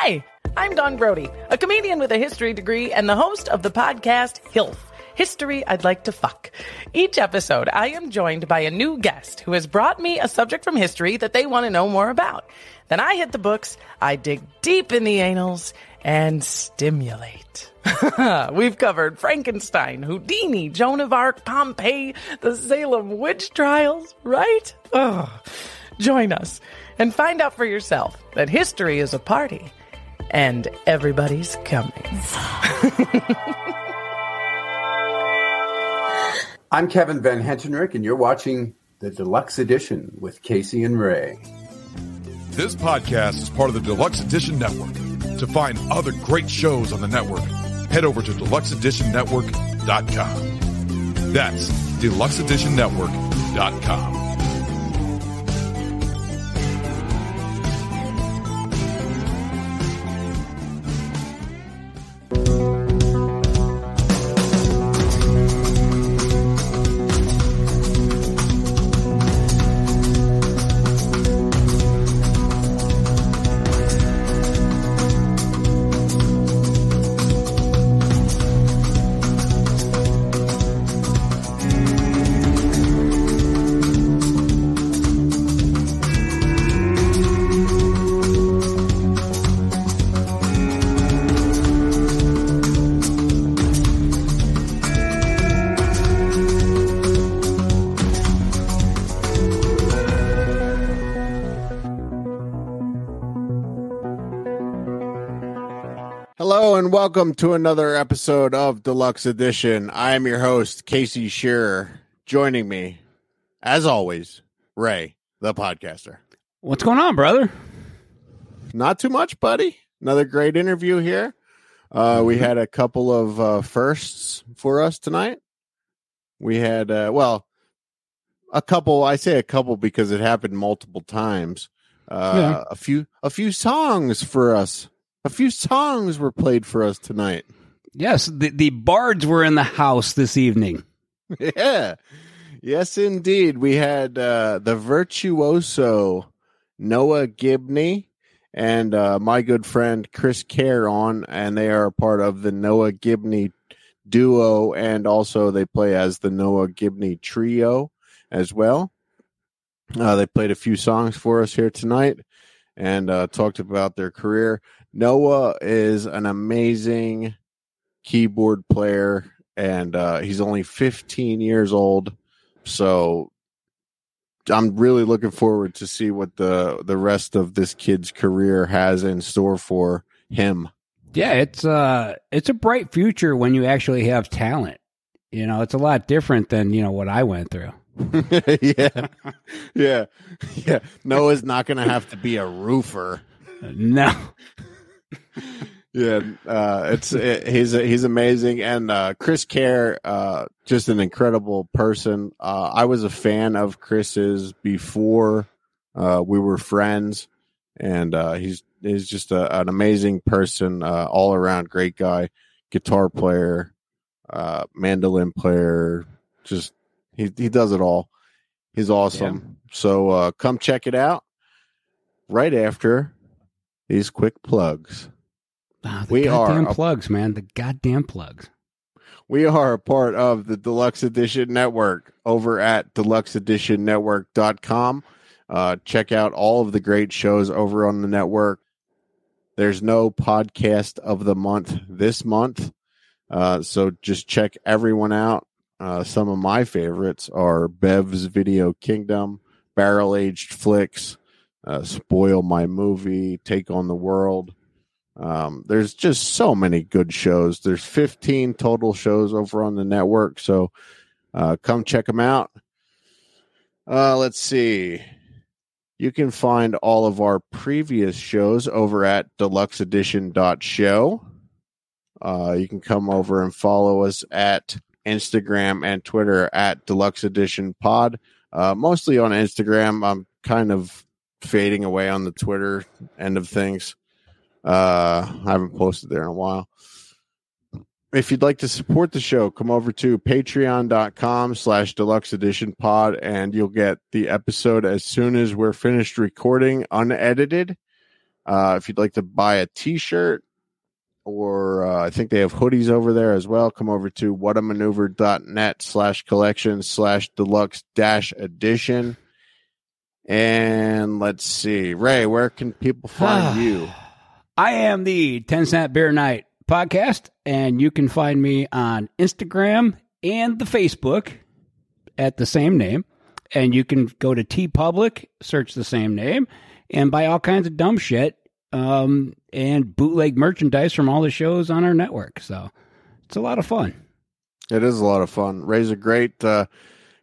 Hi, I'm Don Brody, a comedian with a history degree and the host of the podcast HILF. History I'd like to fuck. Each episode, I am joined by a new guest who has brought me a subject from history that they want to know more about. Then I hit the books, I dig deep in the annals, and stimulate. We've covered Frankenstein, Houdini, Joan of Arc, Pompeii, the Salem witch trials, right? Ugh. Join us and find out for yourself that history is a party and everybody's coming. I'm Kevin Van Hentenryck, and you're watching the Deluxe Edition with Casey and Ray. This podcast is part of the Deluxe Edition Network. To find other great shows on the network, head over to deluxeeditionnetwork.com. That's deluxeeditionnetwork.com. welcome to another episode of Deluxe Edition. I am your host, Casey Shearer. Joining me, as always, Ray, the podcaster. What's going on, brother? Not too much, buddy. Another great interview here. Uh, we had a couple of uh, firsts for us tonight. We had, uh, well, a couple. I say a couple because it happened multiple times. Uh, Yeah. A few, a few songs for us. A few songs were played for us tonight. Yes, the, the bards were in the house this evening. Yeah. Yes, indeed. We had uh, the virtuoso Noah Gibney and uh, my good friend Kris Kehr on, and they are a part of the Noah Gibney duo, and also they play as the Noah Gibney trio as well. Uh, they played a few songs for us here tonight and uh, talked about their career. Noah is an amazing keyboard player and uh, he's only 15 years old. So I'm really looking forward to see what the the rest of this kid's career has in store for him. Yeah, it's uh it's a bright future when you actually have talent. You know, it's a lot different than, you know, what I went through. yeah, yeah, yeah. Noah's not going to have to be a roofer. No. Yeah, uh, it's it, he's he's amazing, and uh, Kris Kehr, uh, just an incredible person. Uh, I was a fan of Kris's before uh, we were friends, and uh, he's he's just a, an amazing person, uh, all around great guy, guitar player, uh, mandolin player, just he he does it all. He's awesome. So uh, come check it out right after these quick plugs. The We are goddamn a- plugs, man. The goddamn plugs. We are a part of the Deluxe Edition Network over at deluxeeditionnetwork.com. Uh, check out all of the great shows over on the network. There's no podcast of the month this month. Uh, so just check everyone out. Uh, some of my favorites are Bev's Video Kingdom, Barrel Aged Flicks, uh, Spoil My Movie, Take on the World. Um, there's just so many good shows. There's 15 total shows over on the network. So uh, come check them out. Uh, let's see. You can find all of our previous shows over at deluxeedition.show. Uh, you can come over and follow us at Instagram and Twitter at Deluxe Edition Pod. Uh, mostly on Instagram. I'm kind of fading away on the Twitter end of things. Uh, I haven't posted there in a while. If you'd like to support the show, come over to patreon.com slash deluxe edition pod and you'll get the episode as soon as we're finished recording, unedited. Uh, if you'd like to buy a T-shirt, or uh, I think they have hoodies over there as well. Come over to whatamaneuver.net slash collection slash deluxe dash edition. And let's see, Ray, where can people find you? I am the 10 Cent Beer Night podcast, and you can find me on Instagram and the Facebook at the same name. And you can go to TeePublic, search the same name, and buy all kinds of dumb shit um, and bootleg merchandise from all the shows on our network. So it's a lot of fun. It is a lot of fun. Ray's a great, uh,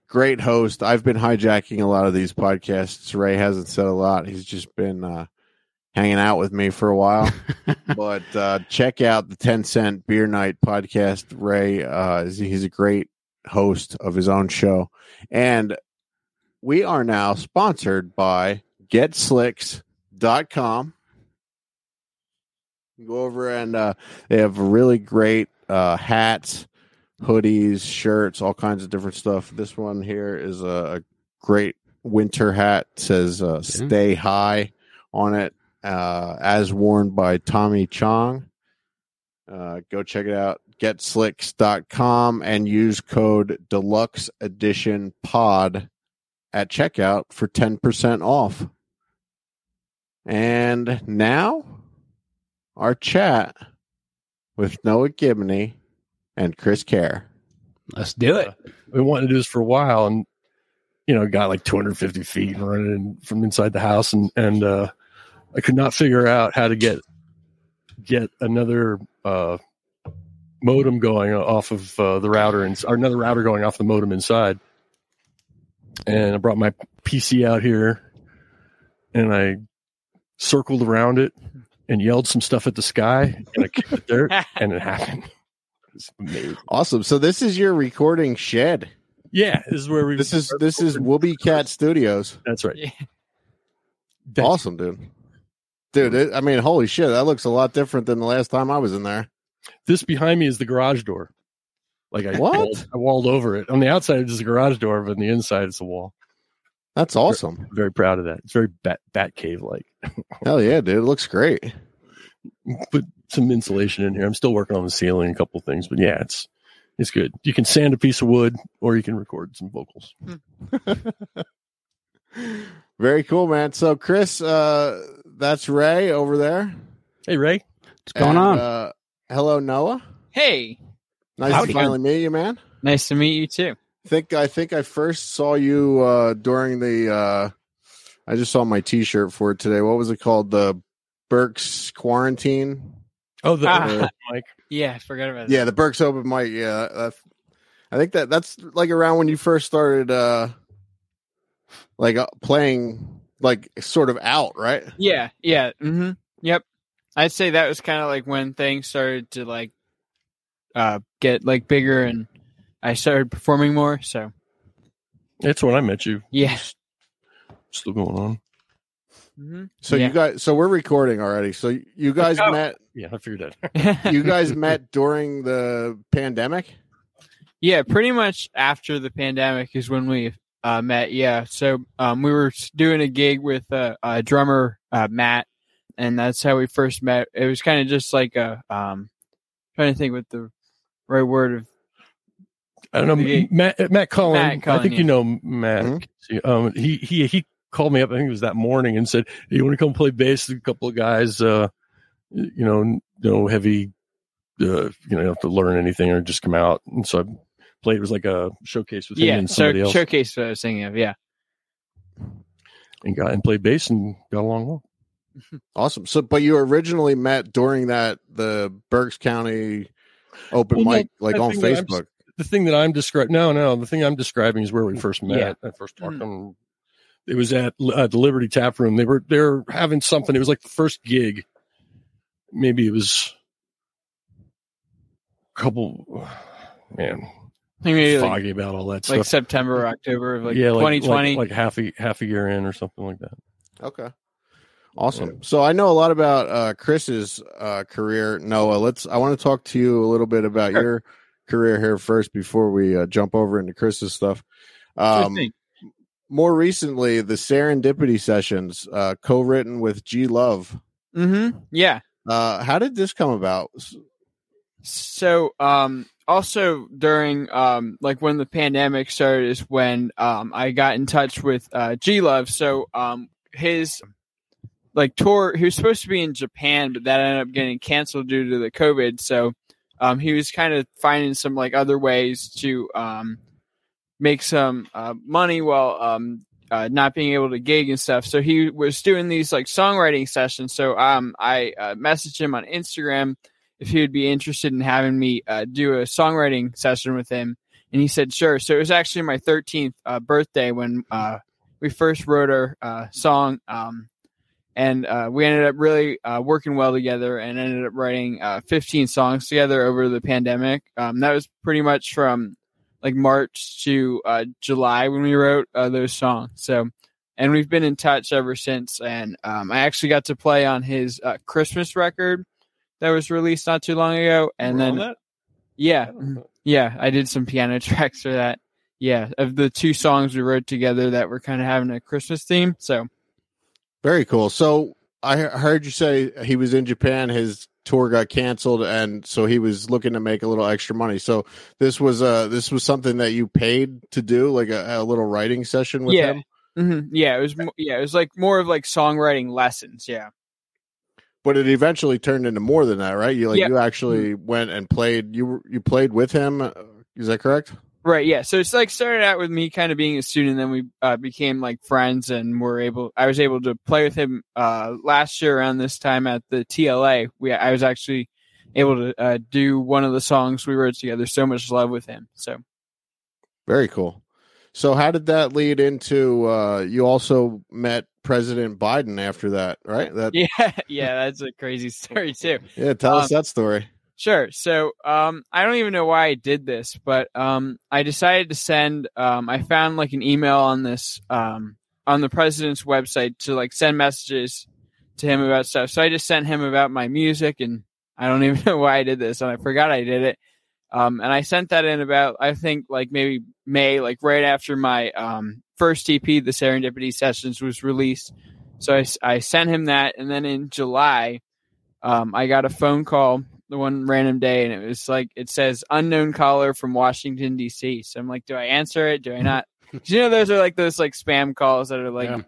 great host. I've been hijacking a lot of these podcasts. Ray hasn't said a lot. He's just been uh, hanging out with me for a while. but uh, check out the 10 Cent Beer Night podcast. Ray, uh, he's a great host of his own show. And we are now sponsored by GetSlicks.com. Go over and uh, they have really great uh, hats, hoodies, shirts, all kinds of different stuff. This one here is a, a great winter hat. It says uh, "Stay High" on it, uh, as worn by Tommy Chong. Uh, go check it out. GetSlicks.com and use code Deluxe Edition Pod at checkout for ten percent off. And now our chat with Noah Gibney and Kris Kehr. Let's do it. we wanted to do this for a while and you know got like 250 feet and running from inside the house and and uh i could not figure out how to get get another uh modem going off of uh, the router and or another router going off the modem inside and i brought my pc out here and i circled around it and yelled some stuff at the sky and i kicked the dirt and it happened it amazing Awesome. So this is your recording shed. yeah this is where we This is this is Woobie Cat Studios. that's right Yeah. Thank- Awesome, dude. Dude, it, I mean, holy shit, that looks a lot different than the last time I was in there. This behind me is the garage door. Like I What? walled, I walled over it. On the outside it's just a garage door, but on the inside it's a wall. That's awesome. very proud of that. It's very bat bat cave like. Hell yeah, dude. It looks great. Put some insulation in here. I'm still working on the ceiling, a couple things, but yeah, it's it's good. You can sand a piece of wood, or you can record some vocals. Very cool, man. So, Kris, uh, that's Ray over there. Hey Ray, What's going And, on? Uh, hello, Noah. Hey, Nice Howdy. to finally meet you, man. nice to meet you too. think I think I first saw you uh during the uh I just saw my t-shirt for it today. What was it called? The Berks quarantine? oh the Ah. Mike, Yeah, I forgot about Yeah, the Berks open mic. Yeah, that's I think that that's like around when you first started uh like uh, playing like sort of out, right? Yeah, yeah. Mm-hmm. Yep. I'd say that was kind of like when things started to like uh get like bigger and I started performing more. So that's when I met you. yeah. Still going on. Mm-hmm. So Yeah. you guys so we're recording already. So you guys Oh. met Yeah, I figured that. you guys met during the pandemic? Yeah, pretty much after the pandemic is when we uh, met. Yeah, so um, we were doing a gig with uh, uh, drummer uh, Matt, and that's how we first met. It was kind of just like a um, trying to think what the right word of I don't know The- Matt Matt Cullen. Matt I think yeah. you know Matt. Mhm. Um, he he he called me up. I think it was that morning and said, hey, "You want to come play bass?" with A couple of guys, uh, you know, no heavy, uh, you know, you don't have to learn anything or just come out. And so I played. It was like a showcase with him yeah and so, somebody else, showcase what I was thinking of. Yeah, and got and played bass and got along well. Awesome. So but you originally met during that the Berks County open Well, no, mic like on think I'm Facebook. The thing that I'm describing, no, no, the thing I'm describing is where we first met. Yeah. I first talked on. It was at uh, the Liberty Tap Room. They were they're having something. It was like the first gig. Maybe it was a couple. Man, I think maybe like, foggy about all that like stuff. September or October of like yeah, like, 2020. like, like half a half a year in or something like that. Okay. Awesome. So I know a lot about uh, Kris's uh, career, Noah. Let's. I want to talk to you a little bit about Sure. your career here first before we uh, jump over into Kris's stuff. Um, more recently, the Serendipity sessions, uh, co-written with G Love. Mm-hmm. Yeah. Uh, how did this come about? So, um, also during um, like when the pandemic started is when um, I got in touch with uh, G Love. So, um, his like tour, he was supposed to be in Japan, but that ended up getting canceled due to the COVID. So, um, he was kind of finding some like other ways to um, make some uh, money while um, uh, not being able to gig and stuff. So he was doing these like songwriting sessions. So um, I uh, messaged him on Instagram if he would be interested in having me uh, do a songwriting session with him, and he said sure. So it was actually my 13th uh, birthday when uh, we first wrote our uh, song. Um, and uh, we ended up really uh, working well together and ended up writing uh, 15 songs together over the pandemic. Um, that was pretty much from like March to July when we wrote those songs. So, and we've been in touch ever since. And um, I actually got to play on his Christmas record that was released not too long ago. And We're then, yeah, I yeah, I did some piano tracks for that. Yeah, of the two songs we wrote together that were kind of having a Christmas theme. So, Very cool. So I heard you say he was in Japan. His tour got canceled, and so he was looking to make a little extra money. So this was uh this was something that you paid to do, like a, a little writing session with Yeah. him. hmm yeah, it was, yeah, it was like more of like songwriting lessons. Yeah. But it eventually turned into more than that, right? You like Yeah. you actually went and played. You you played with him. uh, Is that correct? Right, yeah. So it's like started out with me kind of being a student, then we uh, became like friends, and were able. I was able to play with him uh, last year around this time at the TLA. We I was actually able to uh, do one of the songs we wrote together. So much love with him. So Very cool. So how did that lead into? uh You also met President Biden after that, right? That yeah. yeah, that's a crazy story too. Yeah, tell us Um, that story. Sure. So um, I don't even know why I did this, but um, I decided to send. Um, I found like an email on this um, on the president's website to like send messages to him about stuff. So I just sent him about my music, and I don't even know why I did this, and I forgot I did it. Um, and I sent that in about I think like maybe May, like right after my um, first EP, the Serendipity Sessions, was released. So I, I sent him that, and then in July, um, I got a phone call the one random day, and it was like it says unknown caller from Washington D.C. So I'm like, do I answer it? Do I not? you know, those are like those like spam calls that are like Yeah.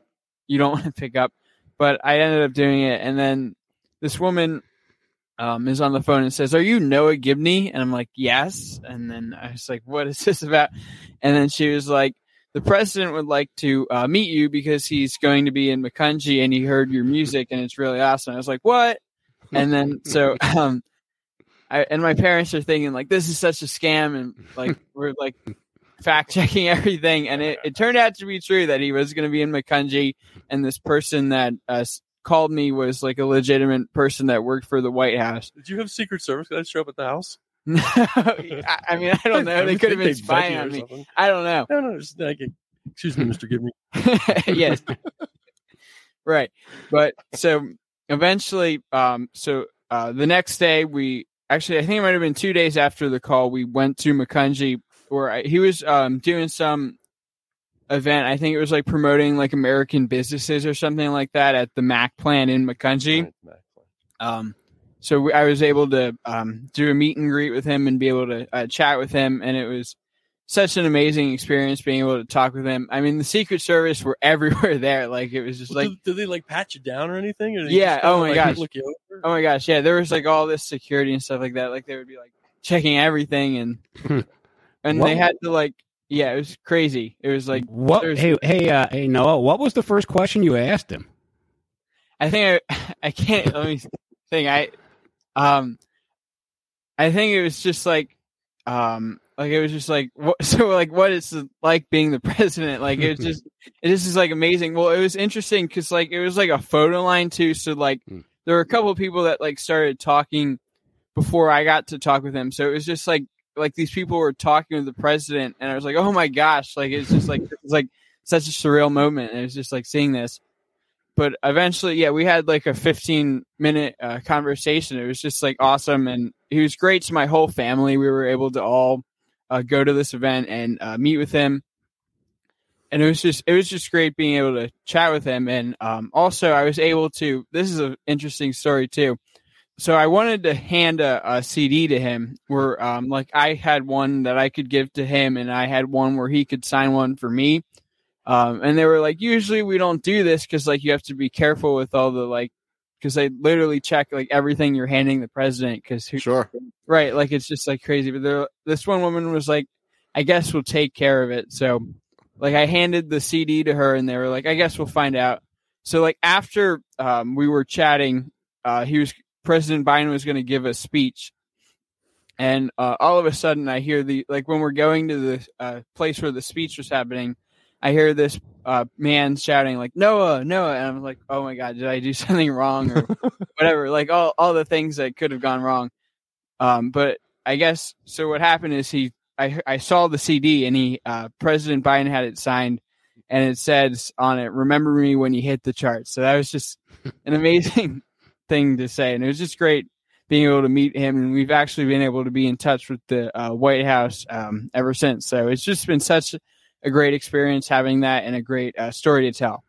you don't want to pick up. But I ended up doing it, and then this woman um, is on the phone and says, "Are you Noah Gibney?" And I'm like, "Yes." And then I was like, "What is this about?" And then she was like, "The president would like to uh, meet you because he's going to be in Macungie and he heard your music and it's really awesome." I was like, "What?" And then so um, I and my parents are thinking like, "This is such a scam," and like we're like fact checking everything, and it, it turned out to be true that he was going to be in Macungie, and this person that uh, called me was like a legitimate person that worked for the White House. Did you have Secret Service guys show up at the house? No, I, I mean, I don't know. They could have been spying on me. something. I don't know. No, no, just like, excuse me, Mister Gibney. yes. right. But so eventually, um, so uh, the next day we actually, I think it might have been two days after the call, we went to Macungie where I, he was um, doing some event. I think it was like promoting like American businesses or something like that at the Mack plant in Macungie. Um, so we, I was able to um, do a meet and greet with him and be able to uh, chat with him, and it was such an amazing experience being able to talk with him. I mean, the Secret Service were everywhere there. Like it was just Well, like, did, did they like pat you down or anything? Or Yeah, oh my like, gosh. Look you over? oh my gosh, yeah, there was like all this security and stuff like that. Like they would be like checking everything, and and they had to like, yeah, it was crazy. It was like, What? Hey, hey, uh, hey, Noah. What was the first question you asked him? I think I, I can't. Let me think. I, um, I think it was just like, um, like it was just like, what, so like, what is it like being the president? Like it was just, it just is like amazing. Well, it was interesting because like it was like a photo line too. So like, Hmm. there were a couple of people that like started talking before I got to talk with him. So it was just like, like these people were talking with the president, and I was like, oh my gosh, like it's just like it's like such a surreal moment. And it was just like seeing this but eventually, yeah, we had like a 15 minute uh, conversation. It was just like awesome, and he was great to my whole family. We were able to all uh, go to this event and uh, meet with him. and it was just it was just great being able to chat with him. And um, also, I was able to. This is an interesting story too. So I wanted to hand a, a CD to him, where um, like I had one that I could give to him, and I had one where he could sign one for me. Um, and they were like, usually we don't do this because like you have to be careful with all the like because they literally check like everything you're handing the president because who Sure. right like it's just like crazy but this one woman was like i guess we'll take care of it so like i handed the cd to her and they were like i guess we'll find out so like after um, we were chatting uh, he was president biden was going to give a speech. And uh, all of a sudden i hear the like when we're going to the uh, place where the speech was happening i hear this uh, man shouting like noah noah and i'm like oh my god did i do something wrong or whatever like all, all the things that could have gone wrong. Um, but i guess so what happened is he i, I saw the cd and he uh, president biden had it signed and it says on it remember me when you hit the charts. So that was just an amazing thing to say and it was just great being able to meet him and we've actually been able to be in touch with the uh, white house um, ever since so it's just been such a great experience having that and a great uh, story to tell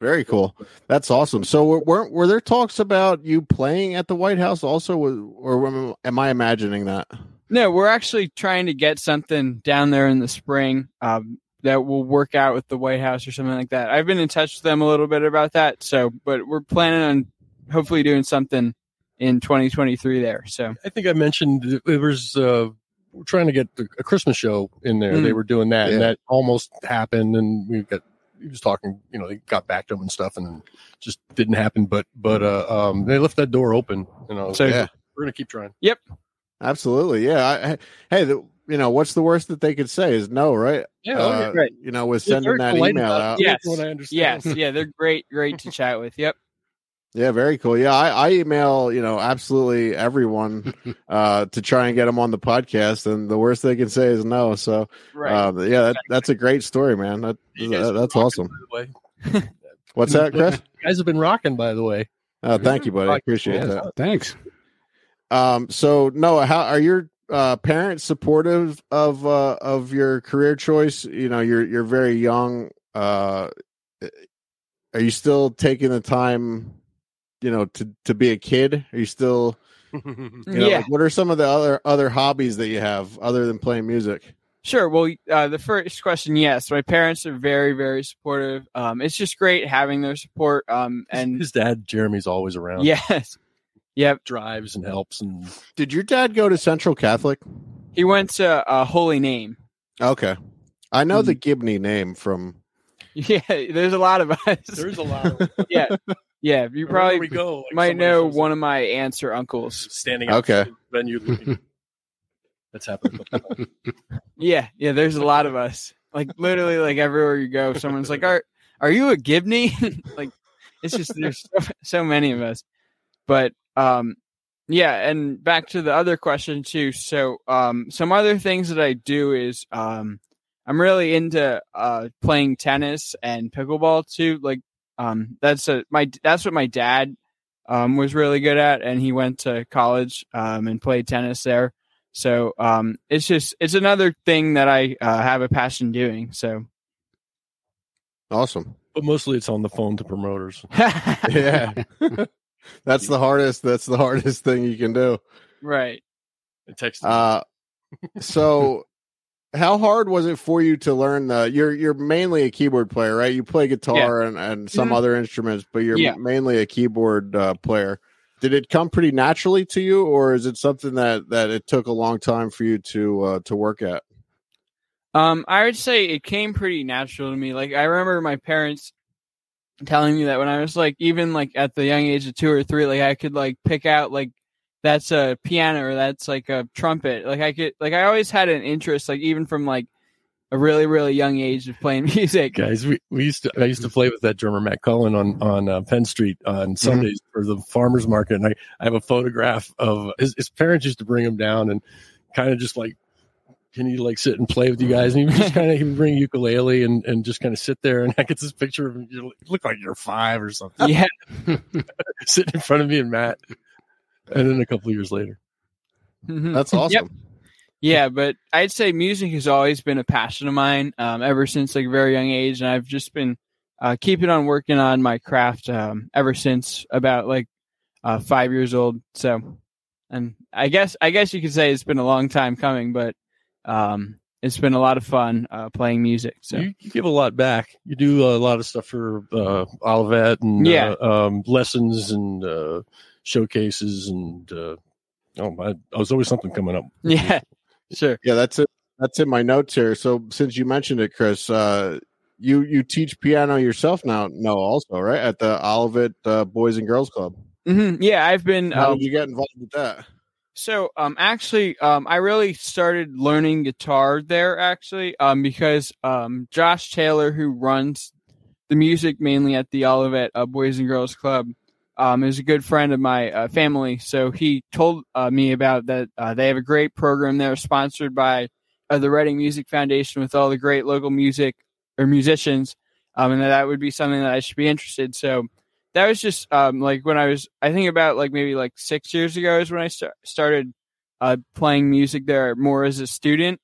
Very cool. That's awesome. So were were, were there talks about you playing at the White House also, or am I imagining that? No, we're actually trying to get something down there in the spring um, that will work out with the White House or something like that. I've been in touch with them a little bit about that. So, but we're planning on hopefully doing something in 2023 there. So, I think I mentioned it was uh, we're trying to get a Christmas show in there. Mm. They were doing that, Yeah. and that almost happened. And we got he was talking, you know, they got back to him and stuff, and just didn't happen. But but uh, um, they left that door open. You know, so Yeah. we're gonna keep trying. Yep, absolutely. Yeah. I, I- hey, the, you know, what's the worst that they could say is no, right? Yeah, Uh, right. You know, with sending very that email about out. Yes. What I understand. yes, yeah, they're great, great to chat with. Yep. Yeah, very cool. Yeah, I, I email you know absolutely everyone uh, to try and get them on the podcast, and the worst they can say is no. So, Right. um, yeah, that, that's a great story, man. That, that- that's rocking, awesome. By What's that, Kris? you guys have been rocking, by the way. Uh, thank you, buddy. I appreciate Yeah. that. Thanks. Um, so Noah, how are your uh, parents supportive of uh, of your career choice? You know, you're you're very young. Uh, are you still taking the time, you know, to to be a kid? Are you still, you know, yeah. like, what are some of the other other hobbies that you have other than playing music? Sure. Well, uh, the first question, yes, my parents are very, very supportive. Um, it's just great having their support. Um, and his dad Jeremy's always around. yes, yep. drives and helps and Did your dad go to Central Catholic? He went to uh, Holy Name. Okay, I know Hmm. the Gibney name from. Yeah, there's a lot of us. there's a lot of yeah, yeah. You probably we go, like might know one of my aunts or uncles. standing Okay. outside the venue looking. That's happened. a couple times. Yeah, yeah. There's a lot of us. Like literally, like everywhere you go, someone's like, "Are are you a Gibney?" like it's just there's so, so many of us. But um, yeah. And back to the other question too. So um, some other things that I do is um, I'm really into uh playing tennis and pickleball too. Like um, that's a my that's what my dad um was really good at, and he went to college um and played tennis there. So um, it's just it's another thing that I uh, have a passion doing. So Awesome. but mostly it's on the phone to promoters. Yeah, that's the hardest. That's the hardest thing you can do. right. And text. Uh, so how hard was it for you to learn the you're you're mainly a keyboard player, right? You play guitar and, and some Mhm. other instruments, but you're Yeah. mainly a keyboard uh, player. Did it come pretty naturally to you, or is it something that that it took a long time for you to uh, to work at? Um, I would say it came pretty natural to me. Like I remember my parents telling me that when I was like even like at the young age of two or three, like I could like pick out like that's a piano or that's like a trumpet. Like I could like I always had an interest, like even from like a really really young age of playing music. guys we, we used to i used to play with that drummer matt cullen on on uh, penn street on sundays for the farmers market and i i have a photograph of his, his parents used to bring him down and kind of just like can you like sit and play with you guys? And he would just kind of he would bring ukulele and and just kind of sit there and i get this picture of him you look like you're five or something. Yeah, sitting in front of me and matt and then a couple of years later Mhm. That's awesome. Yeah, but I'd say music has always been a passion of mine um, ever since like a very young age, and I've just been uh, keeping on working on my craft um, ever since about like uh, five years old. So, and I guess I guess you could say it's been a long time coming, but um, it's been a lot of fun uh, playing music. So You, you give a lot back. You do a lot of stuff for uh, Olivet and Yeah. uh, um, lessons and uh, showcases and uh, oh, I, I was always something coming up. yeah, sure. Yeah, that's it. That's in my notes here. So since you mentioned it, Kris, uh, you you teach piano yourself now? No, also right at the Olivet uh, Boys and Girls Club. hmm Yeah, I've been. How um, did you get involved with that? So, um, actually, um, I really started learning guitar there, actually, um, because um, Josh Taylor, who runs the music mainly at the Olivet uh, Boys and Girls Club, um, is a good friend of my uh, family. So he told uh, me about that. Uh, they have a great program there, sponsored by uh, the Reading Music Foundation, with all the great local music or musicians, um, and that, that would be something that I should be interested. So that was just um, like when I was, I think about like maybe like six years ago is when I sta- started uh, playing music there more as a student.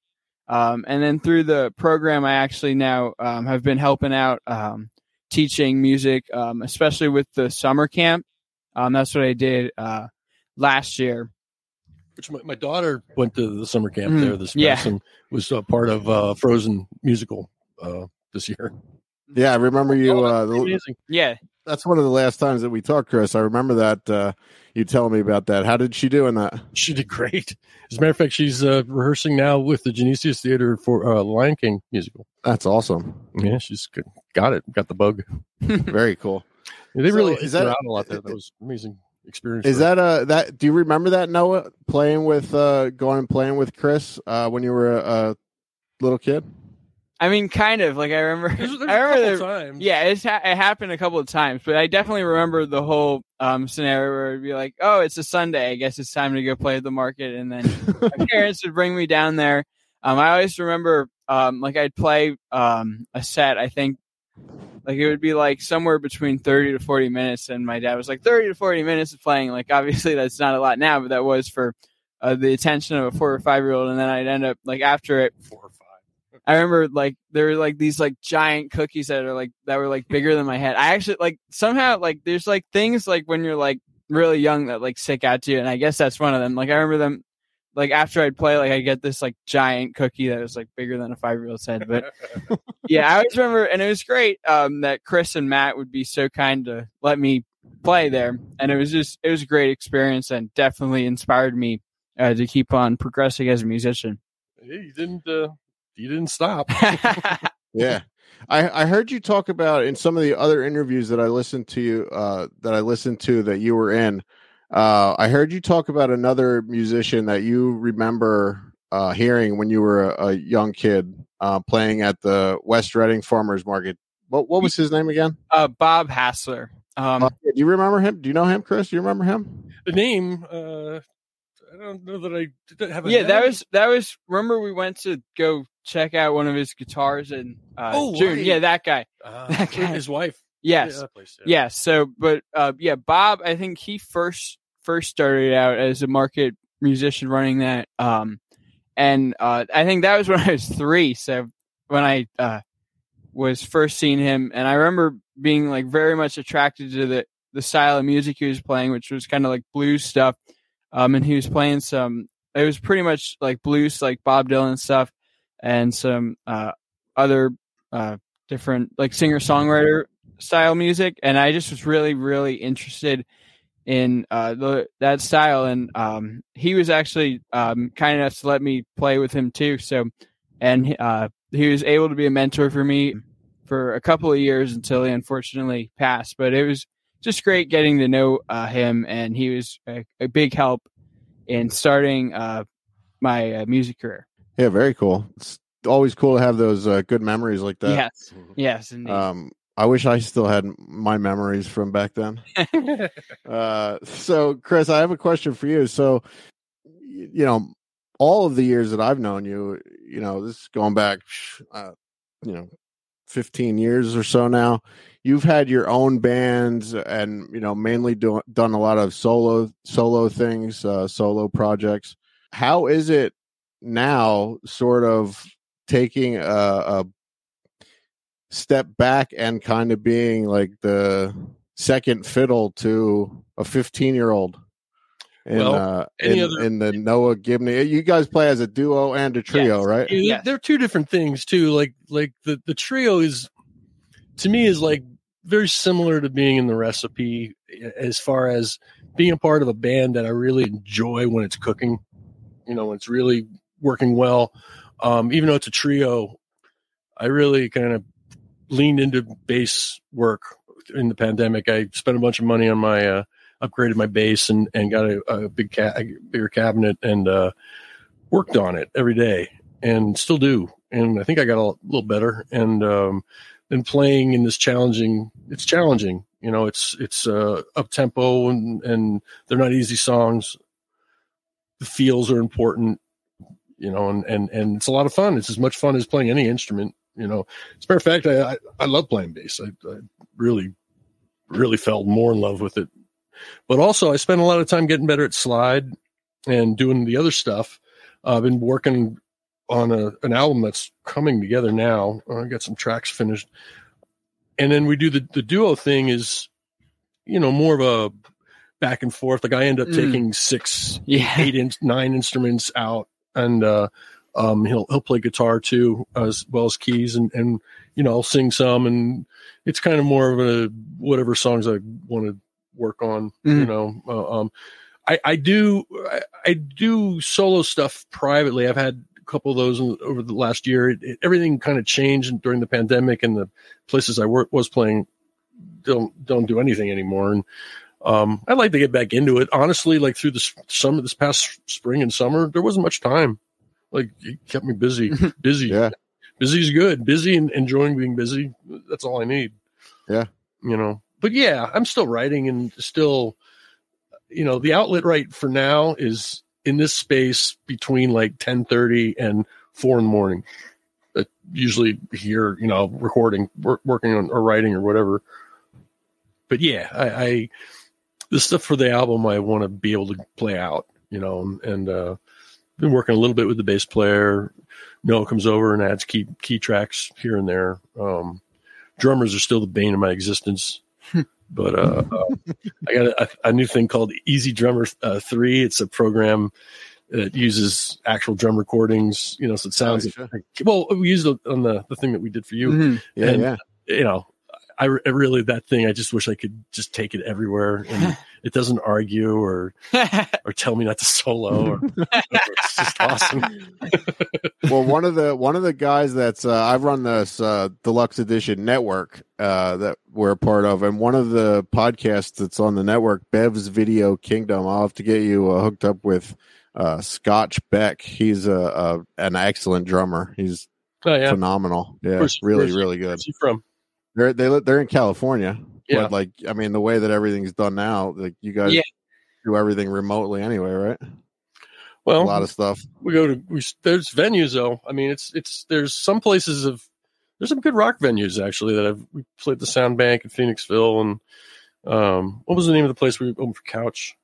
Um, and then through the program, I actually now um, have been helping out um, teaching music, um, especially with the summer camp. Um, that's what I did uh, last year. Which my, my daughter went to the summer camp Mm, there this yeah. past and was a part of uh, Frozen musical uh, this year. Yeah, I remember you. Oh, Uh, the- Yeah. That's one of the last times that we talked, Kris. I remember that uh, you telling me about that. How did she do in that? She did great. As a matter of fact, she's uh, rehearsing now with the Genesius Theater for uh, Lion King musical. That's awesome. Yeah, she's good. got it. Got the bug. Very cool. Yeah, they So really is that- that out a lot there. That was amazing experience. Is that uh that? Do you remember that Noah playing with uh going and playing with Kris uh when you were a, a little kid? I mean, kind of like I remember. There's, there's I a remember couple the, times. Yeah, it's ha- it happened a couple of times, but I definitely remember the whole um, scenario where it'd be like, "Oh, it's a Sunday. I guess it's time to go play at the market," and then my parents would bring me down there. Um, I always remember, um, like I'd play um, a set. I think, like it would be like somewhere between thirty to forty minutes, and my dad was like, "30 to forty minutes of playing." Like obviously that's not a lot now, but that was for uh, the attention of a four or five year old, and then I'd end up like after it, four or five. I remember like there were like these like giant cookies that are like that were like bigger than my head. I actually like somehow like there's like things like when you're like really young that like stick out to you, and I guess that's one of them. Like I remember them like after I'd play, like I get this like giant cookie that was like bigger than a five year old's head. But yeah, I always remember, and it was great um, that Kris and Matt would be so kind to let me play there, and it was just it was a great experience and definitely inspired me uh, to keep on progressing as a musician. Hey, you didn't. Uh, you didn't stop. Yeah. I, I heard you talk about in some of the other interviews that I listened to you uh, that I listened to that you were in. Uh, I heard you talk about another musician that you remember uh, hearing when you were a, a young kid uh, playing at the West Reading Farmers Market. What what was his name again? uh, Bob Hassler. Um, Uh, do you remember him? Do you know him, Kris? Do you remember him? the name. Uh, I don't know that I didn't have a yeah, that was that was. Remember, we went to go check out one of his guitars in uh, Oh, June. right. Yeah, that guy. Ah, that guy. his wife. Yes, Yeah, place, yeah. yeah. So, but uh, yeah, Bob. I think he first first started out as a market musician running that. Um, and uh, I think that was when I was three. So when I uh, was first seeing him, and I remember being like very much attracted to the the style of music he was playing, which was kind of like blues stuff. Um, and he was playing some. It was pretty much like blues, like Bob Dylan stuff, and some uh, other uh, different like singer songwriter style music. And I just was really, really interested in uh, the that style. And um, he was actually um, kind enough to let me play with him too. So, and uh, he was able to be a mentor for me for a couple of years until he unfortunately passed. But it was just great getting to know uh, him, and he was a, a big help in starting uh, my uh, music career. Yeah, very cool. It's always cool to have those uh, good memories like that. yes, yes, indeed. Um, I wish I still had my memories from back then. uh, so, Kris, I have a question for you. So, you know, all of the years that I've known you, you know, this is going back, uh, you know, 15 years or so now. You've had your own bands and, you know, mainly do, done a lot of solo solo things, uh, solo projects. How is it now sort of taking a, a step back and kind of being like the second fiddle to a 15 year old in, Well, uh, any in, other- in the Noah Gibney. You guys play as a duo and a trio, Yes. right? Yeah, they're two different things too. Like like the the trio is to me is like very similar to being in the recipe as far as being a part of a band that I really enjoy when it's cooking. You know, when it's really working well. Um, even though it's a trio, I really kind of leaned into bass work in the pandemic. I spent a bunch of money on my uh, upgraded my bass and and got a, a big bigger cabinet and uh, worked on it every day and still do. And I think I got a little better. And um, then playing in this challenging, it's challenging. You know, it's it's uh, up tempo and and they're not easy songs. The feels are important. You know, and and and it's a lot of fun. It's as much fun as playing any instrument. You know, as a matter of fact, I I, I love playing bass. I, I really really fell more in love with it. But also, I spent a lot of time getting better at slide and doing the other stuff. Uh, I've been working on a, an album that's coming together now. Uh, I got some tracks finished, and then we do the the duo thing. Is you know more of a back and forth. Like I end up Mm. taking six, Yeah. eight, in, nine instruments out, and uh, um, he'll he'll play guitar too as well as keys, and and you know I'll sing some, and it's kind of more of a whatever songs I want to work on. You Mhm. know, uh, um, I I do I, I do solo stuff privately. I've had couple of those in, over the last year. It, it, everything kind of changed during the pandemic, and the places I work was playing don't don't do anything anymore. And um, I'd like to get back into it. Honestly, like through the summer, this past spring and summer, there wasn't much time. Like it kept me busy, busy. Yeah. busy is good. Busy and enjoying being busy. That's all I need. Yeah. you know. But yeah, I'm still writing and still, you know, the outlet right for now is in this space between like 10:30 and four in the morning. Uh, usually here, you know, recording, work, working on or writing or whatever. But yeah, I, I the stuff for the album I want to be able to play out, you know, and, and uh, been working a little bit with the bass player. Noah comes over and adds key key tracks here and there. Um, drummers are still the bane of my existence. But uh, uh, I got a, a new thing called EZdrummer uh, Three. It's a program that uses actual drum recordings. You know, so it sounds Oh, sure. like, well. We used it on the the thing that we did for you Mhm. Yeah, And- yeah. you know, I, I really that thing. I just wish I could just take it everywhere, and it doesn't argue or or tell me not to solo. Or, it's just awesome. well one of the one of the guys that's uh, i run this uh, deluxe edition network uh, that we're a part of and one of the podcasts that's on the network bev's video kingdom i'll have to get you uh, hooked up with uh, scotch beck he's a, a an excellent drummer he's Oh yeah, phenomenal yeah Where's- really where's- really good where's he from? they're they, li- they're in california Yeah. but like i mean the way that everything's done now like you guys Yeah. do everything remotely anyway right Well, a lot of stuff we go to we there's venues though. I mean, it's it's there's some places of there's some good rock venues actually that I've we played the Sound Bank in Phoenixville and um what was the name of the place we opened for Couch?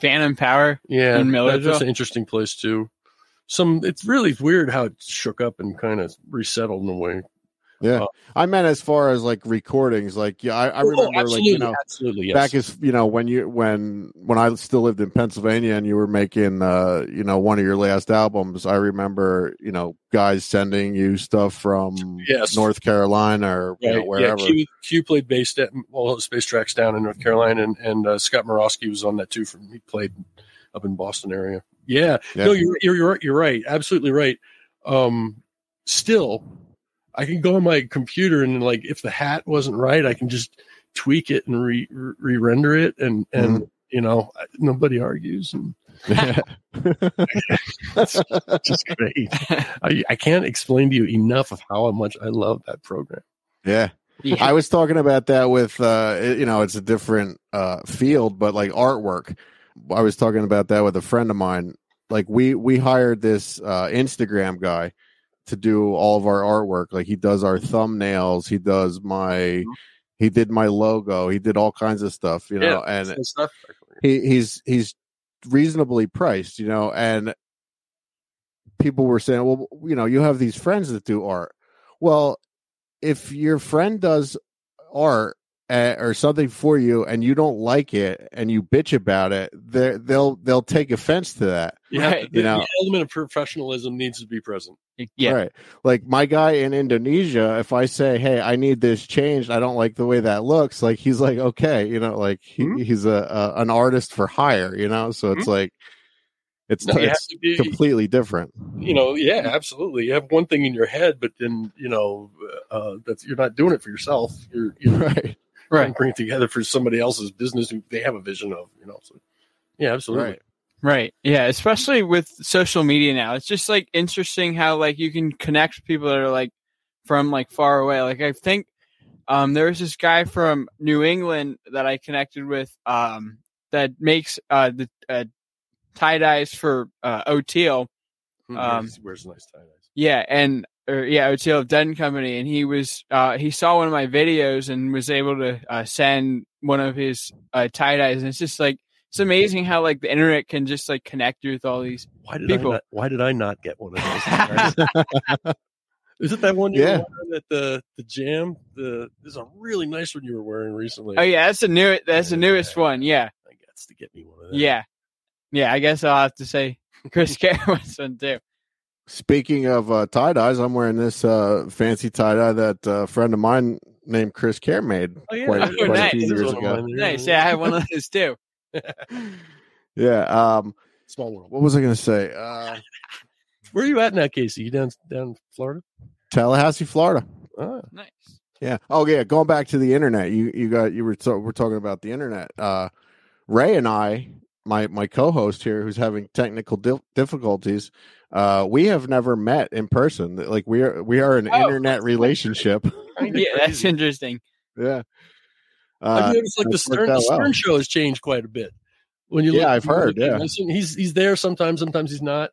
Phantom Power. Yeah, In that- that's an interesting place too. Some it's really weird how it shook up and kind of resettled in a way. Yeah, Uh, I meant as far as like recordings. Like, yeah, I, I Oh, remember, like you know, absolutely, yes. back as you know when you when when I still lived in Pennsylvania and you were making uh you know one of your last albums. I remember you know guys sending you stuff from Yes. North Carolina or you know, wherever. Yeah, Q, Q played bass at all the space tracks down in North Carolina, and, and uh, Scott Morosky was on that too. From he played up in Boston area. Yeah, Yeah. no, you're you're you're, you're right, absolutely right. Um, still, I can go on my computer and like if the hat wasn't right, I can just tweak it and re re render it, and and you know nobody argues, and that's just great. I, I can't explain to you enough of how much I love that program. yeah. Yeah. I was talking about that with uh you know it's a different uh field but like artwork. I was talking about that with a friend of mine. Like we we hired this uh Instagram guy to do all of our artwork. Like he does our thumbnails, he does my mm-hmm. he did my logo, he did all kinds of stuff, you know, and and stuff. he he's he's reasonably priced, you know, and people were saying, well, you know, you have these friends that do art. Well, if your friend does art or something for you and you don't like it and you bitch about it, they they'll they'll take offense to that. Yeah, Right. the, You know. the element of professionalism needs to be present. Yeah. Right. Like my guy in Indonesia, if I say, "Hey, I need this changed. I don't like the way that looks." Like he's like, "Okay," you know, like he, Mhm. he's a, a an artist for hire, you know. So it's like it's No, it's be- completely different. you know, yeah, absolutely. You have one thing in your head, but then you know uh, that's you're not doing it for yourself. You're you're Right. Trying to bring together for somebody else's business who they have a vision of. You know, so yeah, absolutely. Right. Right. Yeah. Especially with social media now. It's just like interesting how like you can connect with people that are like from like far away. Like I think um there was this guy from New England that I connected with um that makes uh the uh, tie dyes for uh OTL. Hmm, Um, wears, wears nice tie dyes. Yeah, and or yeah, OTL Dun Company, and he was uh he saw one of my videos and was able to uh, send one of his uh, tie dyes, and it's just like it's amazing how like the internet can just like connect you with all these. Why did people. I not, why did I not get one of those? Is it that one you Yeah. were wearing at the the jam? The there's a really nice one you were wearing recently. Oh yeah, that's the new that's the newest one. Yeah, I guess to get me one of them. yeah, yeah. I guess I'll have to say Kris Kehr wants one too. Speaking of uh, tie dyes, I'm wearing this uh, fancy tie dye that uh, a friend of mine named Kris Kehr made Oh, yeah. quite, Oh, quite nice. a few years ago. mine. Nice. Yeah, I have one of those too. Yeah. Um, Small world. what was I going to say? Uh, Where are you at now, Casey? You down down Florida? Tallahassee, Florida. Ah, Nice. Yeah. Oh, yeah. Going back to the internet, you you got you were so, we're talking about the internet. Uh, Ray and I, my my co-host here, who's having technical dif- difficulties, uh, we have never met in person. Like we are we are an Oh. internet relationship. Yeah, that's interesting. yeah. I've Uh, noticed like the Stern, the out well. Show has changed quite a bit. When you Yeah, look- I've heard, look yeah. listen, he's he's there sometimes, sometimes he's not.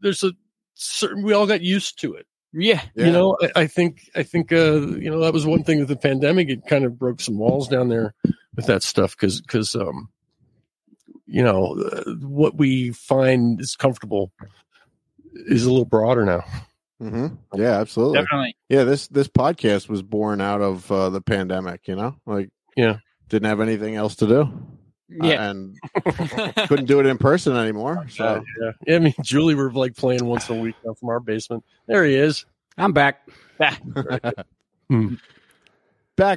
There's a certain we all got used to it. Yeah. Yeah. You know, I, I think I think uh, you know that was one thing with the pandemic. It kind of broke some walls down there with that stuff because because um, you know uh, what we find is comfortable is a little broader now. hmm Yeah, absolutely. Definitely. Yeah, this this podcast was born out of uh, the pandemic. You know, like Yeah. didn't have anything else to do. uh, Yeah. and couldn't do it in person anymore. So Uh, yeah, yeah. I mean, Julie, we're like playing once a week now from our basement. There he is. I'm back. back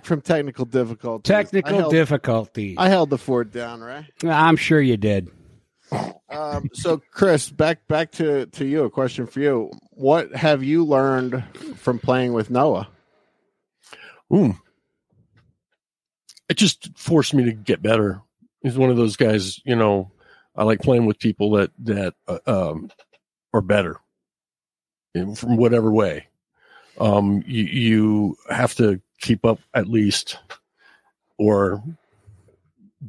from technical difficulties. I Technical held, difficulties. I held the fort down, right? I'm sure you did. Um, so, Kris, back back to to you. A question for you: What have you learned from playing with Noah? Ooh. It just forced me to get better. He's one of those guys, you know, I like playing with people that, that, uh, um, are better in, from whatever way. Um, you, you have to keep up at least or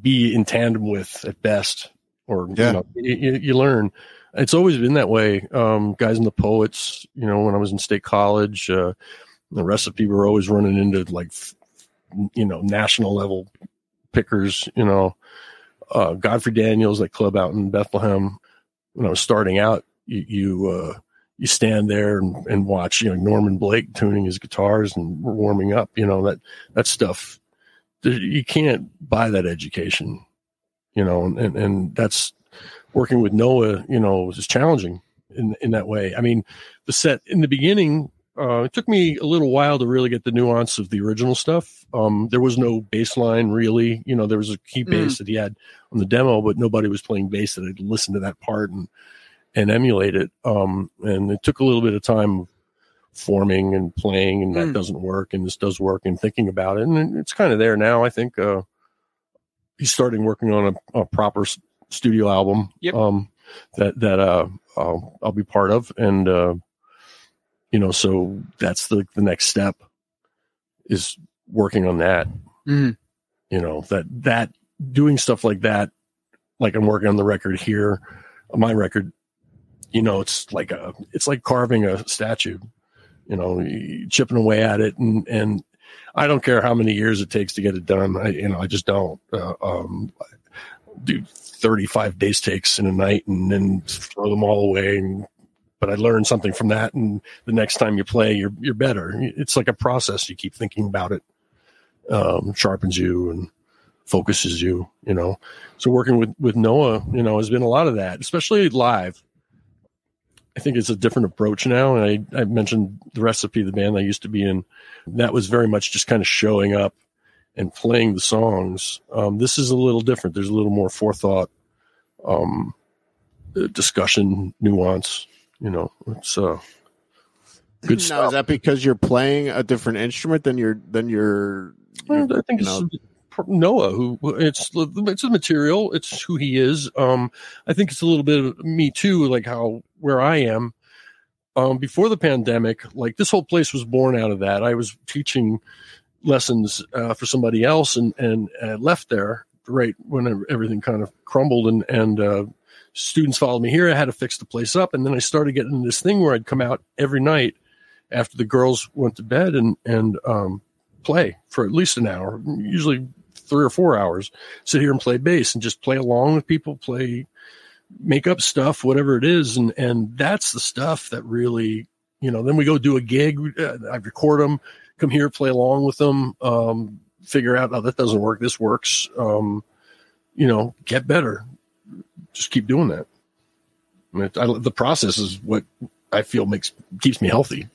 be in tandem with at best, or, Yeah. you know, you, you- learn. It's always been that way. Um, guys in the poets, you know, when I was in state college, uh, the recipe were always running into like you know national level pickers you know uh godfrey daniels that club out in bethlehem when i was starting out you you uh you stand there and, and watch you know norman blake tuning his guitars and warming up you know that that stuff you can't buy that education you know and and, and that's working with noah you know is challenging in in that way i mean the set in the beginning uh, it took me a little while to really get the nuance of the original stuff. Um, there was no bass line really. You know, there was a key bass that he had on the demo, but nobody was playing bass that I'd listen to that part and and emulate it. Um, and it took a little bit of time forming and playing, and that Mm. doesn't work, and this does work, and thinking about it, and it's kind of there now. I think uh, he's starting working on a, a proper studio album. Yep. Um, that that uh, I'll, I'll be part of, and uh, you know, so that's the the next step is working on that. Mhm. You know that that doing stuff like that, like I'm working on the record here, my record. You know, it's like a it's like carving a statue. You know, chipping away at it, and and I don't care how many years it takes to get it done. I you know I just don't. Uh, um, do 35 bass takes in a night and then throw them all away and but I learned something from that, and the next time you play, you're you're better. It's like a process. You keep thinking about it, um, sharpens you and focuses you. You know, so working with with Noah, you know, has been a lot of that, especially live. I think it's a different approach now. And I, I mentioned the recipe, the band I used to be in. That was very much just kind of showing up and playing the songs. Um, this is a little different. There's a little more forethought, um, discussion, nuance. You know, it's uh, good now, stuff. is that because you're playing a different instrument than you're than you're? Well, I think you it's know- Noah who it's it's a material. It's who he is. Um, I think it's a little bit of me too, like how where I am. Um, before the pandemic, like this whole place was born out of that. I was teaching lessons uh, for somebody else and and uh, left there right when everything kind of crumbled and and uh, students followed me here. I had to fix the place up, and then I started getting this thing where I'd come out every night after the girls went to bed and and um, play for at least an hour, usually three or four hours. Sit here and play bass and just play along with people, play, make up stuff, whatever it is, and and that's the stuff that really, you know. Then we go do a gig. uh, I record them, come here, play along with them, um, figure out, oh, that doesn't work. This works. Um, you know, get better. Just keep doing that. I mean, I, the process is what I feel makes keeps me healthy.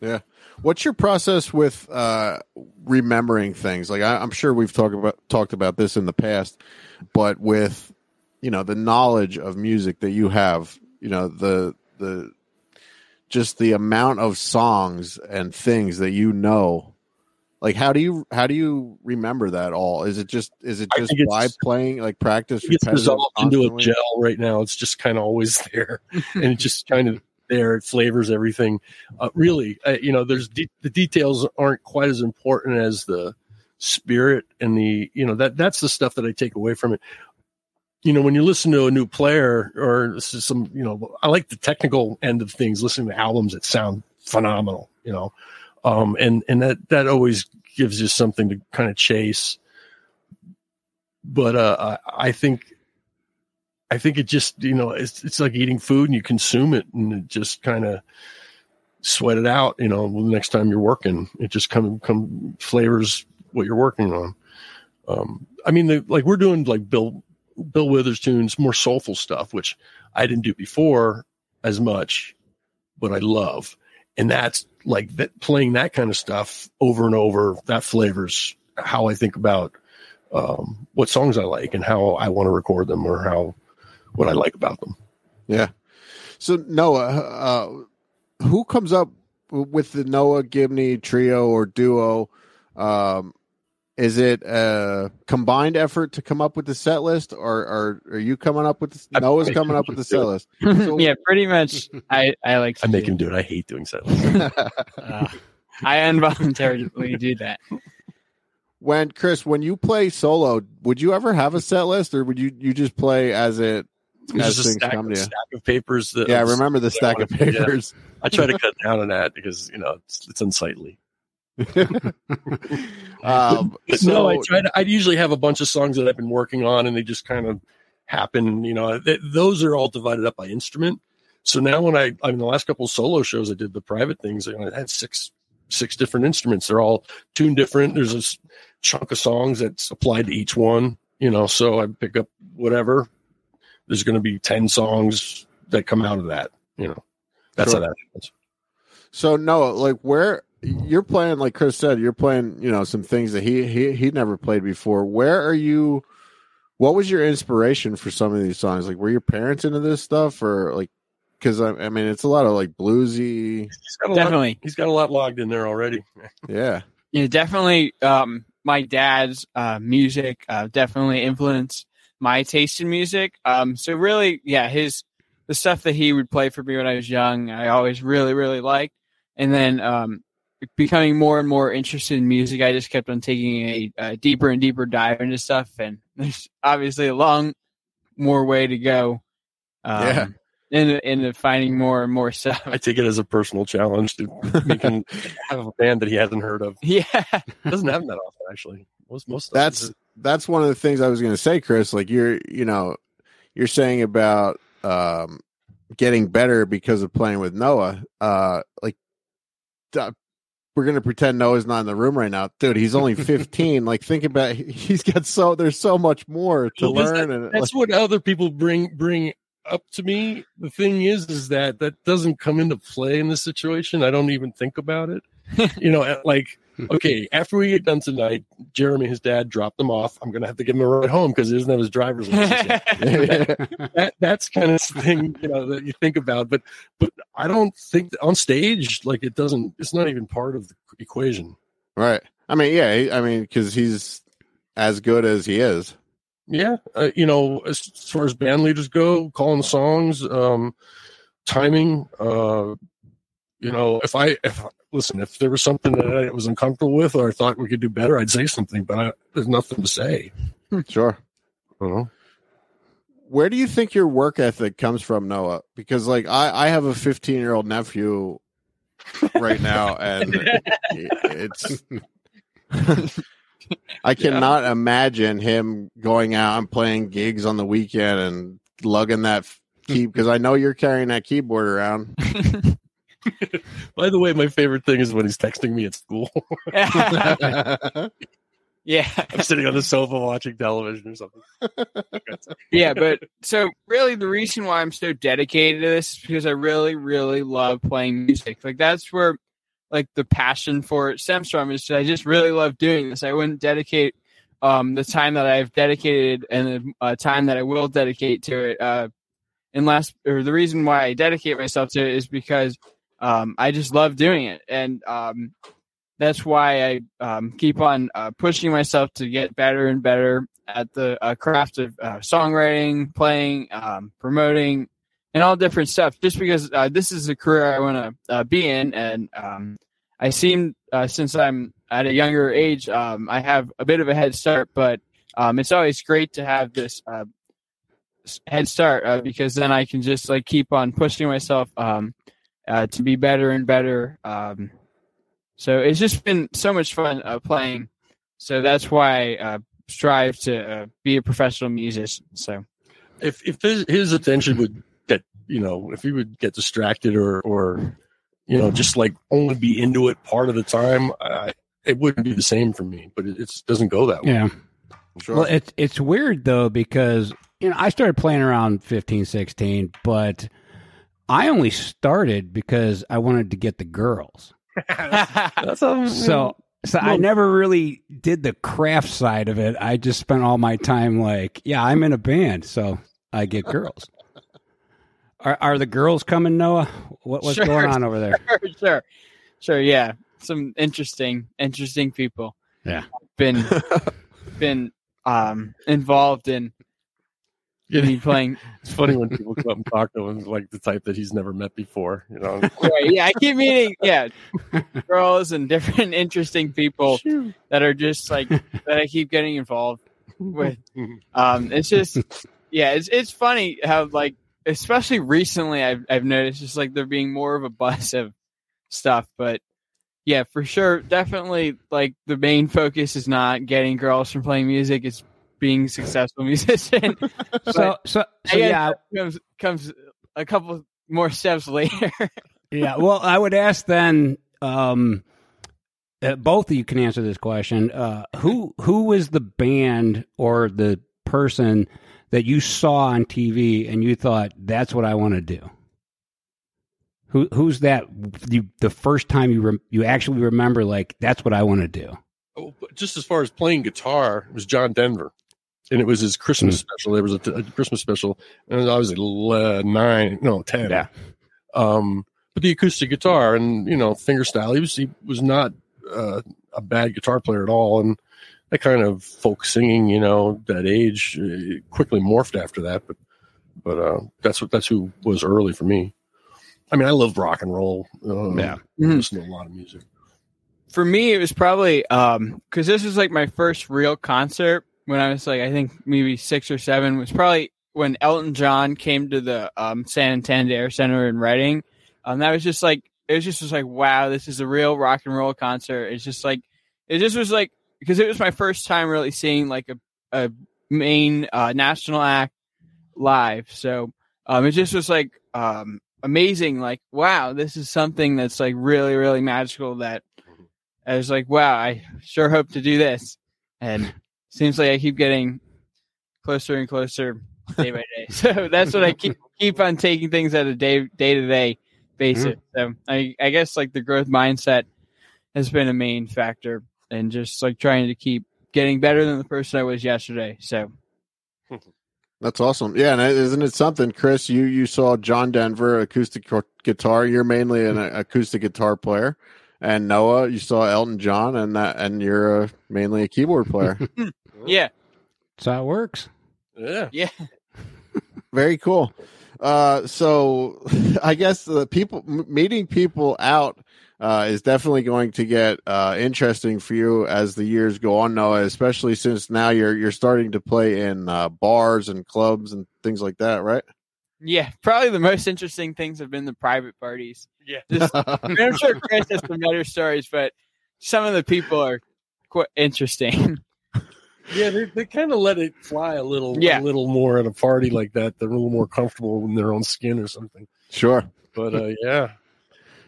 Yeah. What's your process with uh, remembering things? Like I, I'm sure we've talked about talked about this in the past, but with you know the knowledge of music that you have, you know the the just the amount of songs and things that you know. Like how do you how do you remember that all? Is it just is it just by playing like practice? It's dissolved into a gel right now. It's just kind of always there, and it's just kind of there. It flavors everything. Uh, really, uh, you know, there's de- the details aren't quite as important as the spirit and the you know that that's the stuff that I take away from it. You know, when you listen to a new player or some, you know, I like the technical end of things. Listening to albums that sound phenomenal, you know, um, and and that that always gives you something to kind of chase. But uh, I, I think I think it just you know it's it's like eating food and you consume it and it just kind of sweat it out. You know, the next time you're working, it just come come flavors what you're working on. Um, I mean, the, like we're doing like Bill Bill Withers tunes, more soulful stuff, which I didn't do before as much, but I love, and that's like that playing that kind of stuff over and over. That flavors how I think about um, what songs I like and how I want to record them or how what I like about them. Yeah. So Noah, uh, who comes up with the Noah Gibney trio or duo? Um, is it a combined effort to come up with the set list, or, or are you coming up with the, Noah's coming up with the set list? So- yeah, pretty much. I I like. To I make do him do it. I hate doing set lists. Uh, I involuntarily do that. when Kris, when you play solo, would you ever have a set list, or would you you just play as it? It's just a stack, you. stack of papers. That Yeah, I remember the stack of wanna- yeah. papers. I try to cut down on that because you know it's, it's unsightly. Um, so, no, I try to. I usually have a bunch of songs that I've been working on, and they just kind of happen. You know, th- those are all divided up by instrument. So now, when I, I mean, the last couple of solo shows I did, the private things, you know, I had six six different instruments. They're all tuned different. There's a chunk of songs that's applied to each one. You know, so I pick up whatever. There's going to be ten songs that come out of that. You know, that's Sure. how that happens. So Noah, like where you're playing, like Kris said, you're playing, you know, some things that he he he never played before. Where are you? What was your inspiration for some of these songs? Like, were your parents into this stuff, or like? Because I, I mean, it's a lot of like bluesy. He's got a lot. Definitely. He's got a lot logged in there already. Yeah, Yeah, definitely. Um, my dad's uh, music uh, definitely influenced my taste in music. Um, so really, yeah, his the stuff that he would play for me when I was young, I always really, really liked. And then um, becoming more and more interested in music, I just kept on taking a, a deeper and deeper dive into stuff. And there's obviously a long more way to go. Um, Yeah. Into, into finding more and more stuff. I take it as a personal challenge to make him have a band that he hasn't heard of. Yeah. Doesn't happen that often, actually. Most most that's them. That's one of the things I was going to say, Kris. Like you're, you know, you're saying about um, getting better because of playing with Noah. Uh, like, uh, we're gonna pretend Noah's not in the room right now, dude. He's only 15. like, think about he's got so there's so much more to Well, learn. that- and that's what other people bring bring up to me. The thing is, is that that doesn't come into play in this situation. I don't even think about it. you know, like okay, after we get done tonight, Jeremy, his dad, dropped them off. I'm gonna have to give him a ride home because he doesn't have his driver's license. yet. that that's kind of thing you know that you think about but but i don't think on stage like it doesn't it's not even part of the equation right. I mean, yeah. I mean, because he's as good as he is. yeah uh, you know as, as far as band leaders go calling songs um timing uh you know if i if listen if there was something that i was uncomfortable with or i thought we could do better i'd say something but I, there's nothing to say hmm. Sure. you know Where do you think your work ethic comes from, Noah? Because like I, I have a 15 year old nephew right now, and it's. I cannot imagine him going out and playing gigs on the weekend and lugging that key because I know you're carrying that keyboard around. by the way my favorite thing is when he's texting me at school yeah. i'm sitting on the sofa watching television or something yeah, but so really the reason why I'm so dedicated to this is because I really, really love playing music. Like that's where like the passion for it stems from is I just really love doing this. I wouldn't dedicate um the time that I've dedicated and the uh, time that I will dedicate to it uh unless or the reason why I dedicate myself to it is because um I just love doing it and um that's why I um, keep on uh, pushing myself to get better and better at the uh, craft of uh, songwriting, playing, um, promoting, and all different stuff. Just because uh, this is a career I want to uh, be in, and um, I seem uh, since I'm at a younger age, I have a bit of a head start. But it's always great to have this head start uh, because then I can just like keep on pushing myself um, uh, to be better and better. Um, so it's just been so much fun uh, playing. So that's why I uh, strive to uh, be a professional musician. So if if his, his attention would get you know if he would get distracted or or you know just like only be into it part of the time I, it wouldn't be the same for me but it it's, doesn't go that way Yeah. Sure. Well, it's it's weird though because you know I started playing around 15, 16, but I only started because I wanted to get the girls. That's how, So so I never really did the craft side of it. I just spent all my time like, yeah, I'm in a band, so I get girls. Are are the girls coming, Noah? What, what's Sure. going on over there? sure, sure, yeah, some interesting, interesting people. Yeah. been been um, involved in Me playing. it's funny when people come up and talk to him like the type that he's never met before you know Right, yeah, I keep meeting yeah girls and different interesting people that are just like that. I keep getting involved with. Um, it's just yeah, it's it's funny how like especially recently I've I've noticed just like there being more of a buzz of stuff, but yeah, for sure, definitely like the main focus is not getting girls from playing music; it's being a successful musician. So so, so yeah, comes comes a couple more steps later. Yeah, well, I would ask then. Um, uh, both of you can answer this question. Uh, who who was the band or the person that you saw on TV and you thought that's what I want to do? Who who's that? You, the first time you rem- you actually remember like that's what I want to do. Oh, just as far as playing guitar, it was John Denver, and it was his Christmas Hmm. special. There was a, a Christmas special, and I was uh, nine, no ten. Yeah. Um, but the acoustic guitar and you know fingerstyle, he was he was not uh, a bad guitar player at all, and that kind of folk singing, you know, that age uh, quickly morphed after that. But but uh, that's what that's who was early for me. I mean, I love rock and roll. Uh, Yeah. I listen to a lot of music. for me it was probably um because this was like my first real concert when i was like i think maybe six or seven was probably when elton john came to the um santander center in reading um that was just like it was just was like wow this is a real rock and roll concert it's just like it just was like because it was my first time really seeing like a, a main uh national act live so um it just was like um, amazing. Like, wow, this is something that's like really, really magical. That I was like, wow, I sure hope to do this, and seems like I keep getting closer and closer day by day. So that's what I keep keep on taking things at a day day to day basis. So I I guess like the growth mindset has been a main factor, and just like trying to keep getting better than the person I was yesterday. So That's awesome. Yeah, and isn't it something, Kris? You you saw John Denver acoustic guitar. You're mainly an acoustic guitar player, and Noah, you saw Elton John, and that, and you're uh mainly a keyboard player. yeah, That's how it works. Yeah. yeah. Very cool. Uh, so I guess the people m- meeting people out uh, is definitely going to get uh, interesting for you as the years go on, Noah. Especially since now you're you're starting to play in uh, bars and clubs and things like that, right? Yeah, probably the most interesting things have been the private parties. Yeah. Just, I mean, I'm sure Kris has some better stories, but some of the people are quite interesting. Yeah, they, they kind of let it fly a little, Yeah. a little more at a party like that. They're a little more comfortable in their own skin or something. sure. But uh, yeah,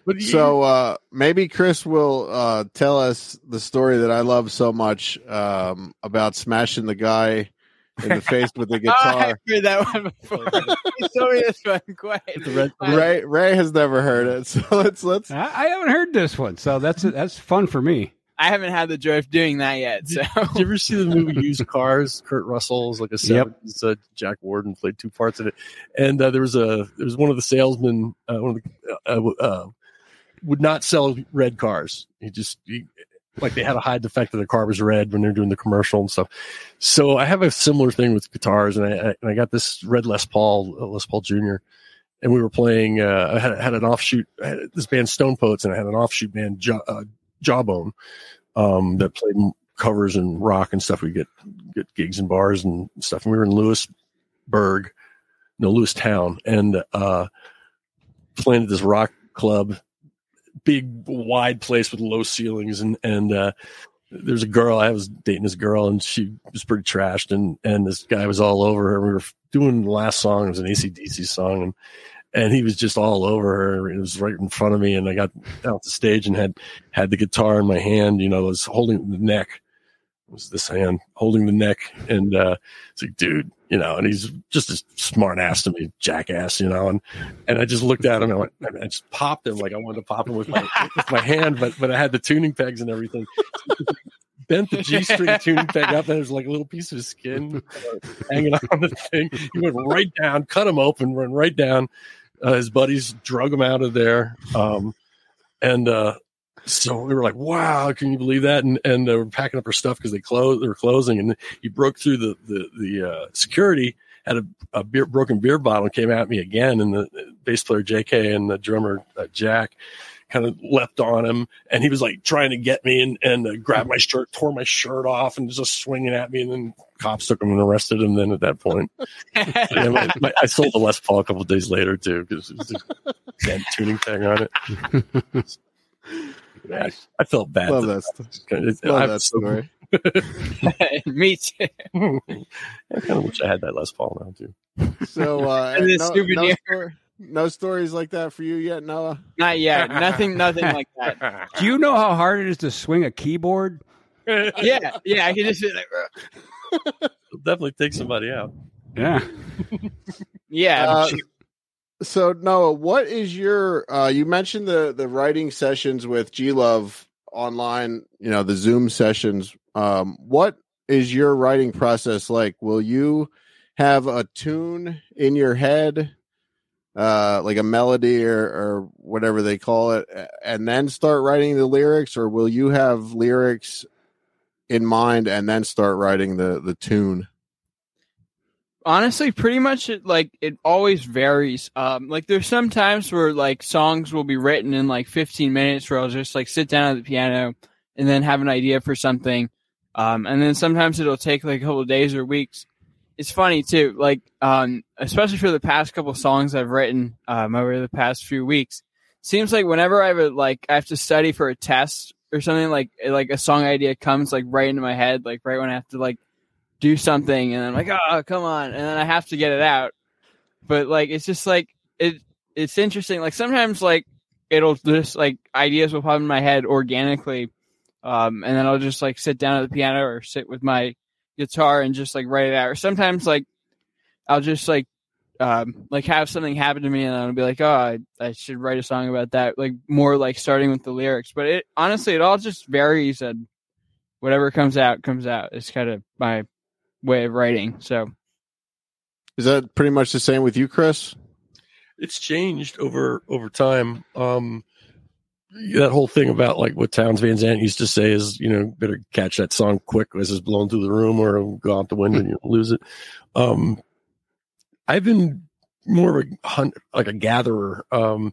but So uh, maybe Kris will uh, tell us the story that I love so much um, about smashing the guy in the face with the Oh, I've guitar. heard that one before. you told me this one quite. red, Ray Ray has never heard it, so let's let's. I, I haven't heard this one, so that's that's fun for me. I haven't had the joy of doing that yet. So Did you ever see the movie Used Cars? Kurt Russell's like a Yep. 70s, uh, Jack Warden played two parts of it, and uh, there was a there was one of the salesmen, uh, one of the uh, uh, would not sell red cars. He just he, like they had to hide the fact that the car was red when they're doing the commercial and stuff. So I have a similar thing with guitars, and I, I and I got this red Les Paul uh, Les Paul Jr. And we were playing. Uh, I had, had an offshoot. I had this band Stone Poets, and I had an offshoot band Jaw, uh, Jawbone um, that played m- covers and rock and stuff. We get get gigs in bars and stuff. And we were in Lewisburg, no Lewistown, and uh, playing at this rock club, big wide place with low ceilings, and and uh, there's a girl. I was dating this girl, and she was pretty trashed, and and this guy was all over her. We were doing the last song. It was an ACDC song, and and he was just all over her. It was right in front of me, and I got out the stage and had had the guitar in my hand. You know, was holding the neck. It was this hand holding the neck, and uh, it's like, dude, you know, and he's just a smart ass to me, jackass, you know, and and I just looked at him and I, went, I just popped him like I wanted to pop him with my with my hand, but but I had the tuning pegs and everything. Bent the G string tuning peg up, and there's like a little piece of skin hanging on the thing. He went right down, cut him open, went right down. Uh, his buddies drug him out of there, um, and uh, so we were like, "Wow, can you believe that?" And and uh, we're packing up our stuff because they closed. They were closing, and he broke through the the the uh, security. Had a, a beer, broken beer bottle, came at me again, and the bass player J.K. and the drummer uh, Jack kind of leapt on him, and he was like trying to get me and and uh, grabbed my shirt, tore my shirt off, and just swinging at me. And then cops took him and arrested him. Then at that point, yeah, my, my, I sold the Les Paul a couple of days later too because it was a tuning tag on it. Yeah, I, I felt bad. Love that. Stuff. Love I'm that story. me too. I kind of wish I had that Les Paul now too. So uh, And the no, no, souvenir. story- no stories like that for you yet, Noah. Not yet. Nothing. Nothing like that. Do you know how hard it is to swing a keyboard? Yeah. Yeah. I can just be like, "Ugh." It'll definitely take somebody out. Yeah. yeah. Uh, so Noah, what is your? Uh, you mentioned the the writing sessions with G Love online. You know the Zoom sessions. Um, what is your writing process like? Will you have a tune in your head, uh, like a melody or, or whatever they call it, and then start writing the lyrics, or will you have lyrics in mind and then start writing the the tune? honestly pretty much it like it always varies. Um like there's some times where like songs will be written in like 15 minutes where i'll just like sit down at the piano and then have an idea for something. Um and then sometimes it'll take like a couple days or weeks. It's funny too like um especially for the past couple songs i've written um over the past few weeks seems like whenever i have like i have to study for a test or something like like a song idea comes like right into my head like right when i have to like do something and I'm like, oh, come on. And then I have to get it out. But like, it's just like, it, it's interesting. Like sometimes like it'll just like ideas will pop in my head organically, um, and then I'll just like sit down at the piano or sit with my guitar and just like write it out. Or sometimes like I'll just like um, like have something happen to me and I'll be like, oh, I, I should write a song about that. Like more like starting with the lyrics. But it honestly, it all just varies and whatever comes out comes out. It's kind of my way of writing. So Is that pretty much the same with you, Kris? it's changed over over time. Um, that whole thing about like what Townes Van Zandt used to say is, you know, better catch that song quick as it's blown through the room or go out the window and you'll lose it. Um, I've been more of a hunt, like a gatherer, um,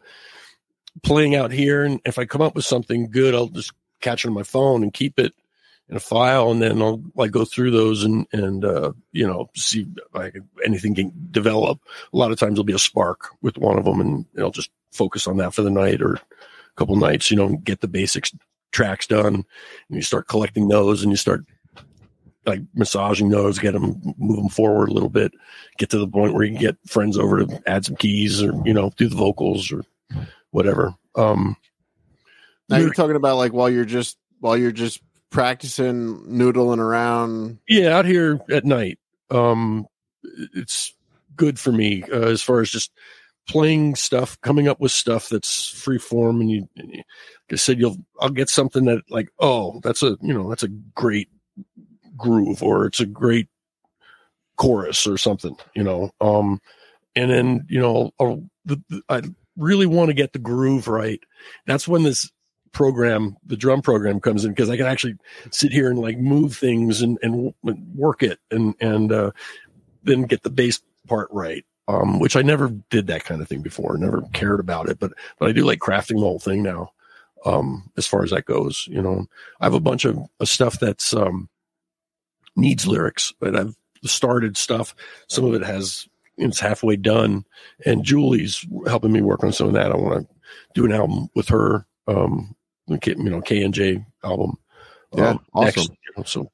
playing out here. And if I come up with something good, I'll just catch it on my phone and keep it in a file. And then I'll like go through those and, and, uh, you know, see like anything can develop. A lot of times there'll be a spark with one of them and I'll just focus on that for the night or a couple nights, you know, get the basics tracks done and you start collecting those and you start like massaging those, get them, move them forward a little bit, get to the point where you can get friends over to add some keys or, you know, do the vocals or whatever. Um, Now you're talking about like while you're just while you're just practicing noodling around. yeah, out here at night, um, it's good for me uh, as far as just playing stuff, coming up with stuff that's free form. And you, and you like I said, you'll, I'll get something that like, oh, that's a, you know, that's a great groove or it's a great chorus or something, you know. Um, and then, you know, I'll, the, the, I really want to get the groove right. That's when this program, the drum program comes in because I can actually sit here and like move things and, and work it and, and, uh, then get the bass part right. Um, which I never did that kind of thing before, never cared about it, but, but I do like crafting the whole thing now. Um, as far as that goes, you know, I have a bunch of, of stuff that's, um, needs lyrics, but I've started stuff. Some of it has, it's halfway done and Julie's helping me work on some of that. I want to do an album with her. Um, you know, K and J album. Yeah, um, awesome. next, you know, so,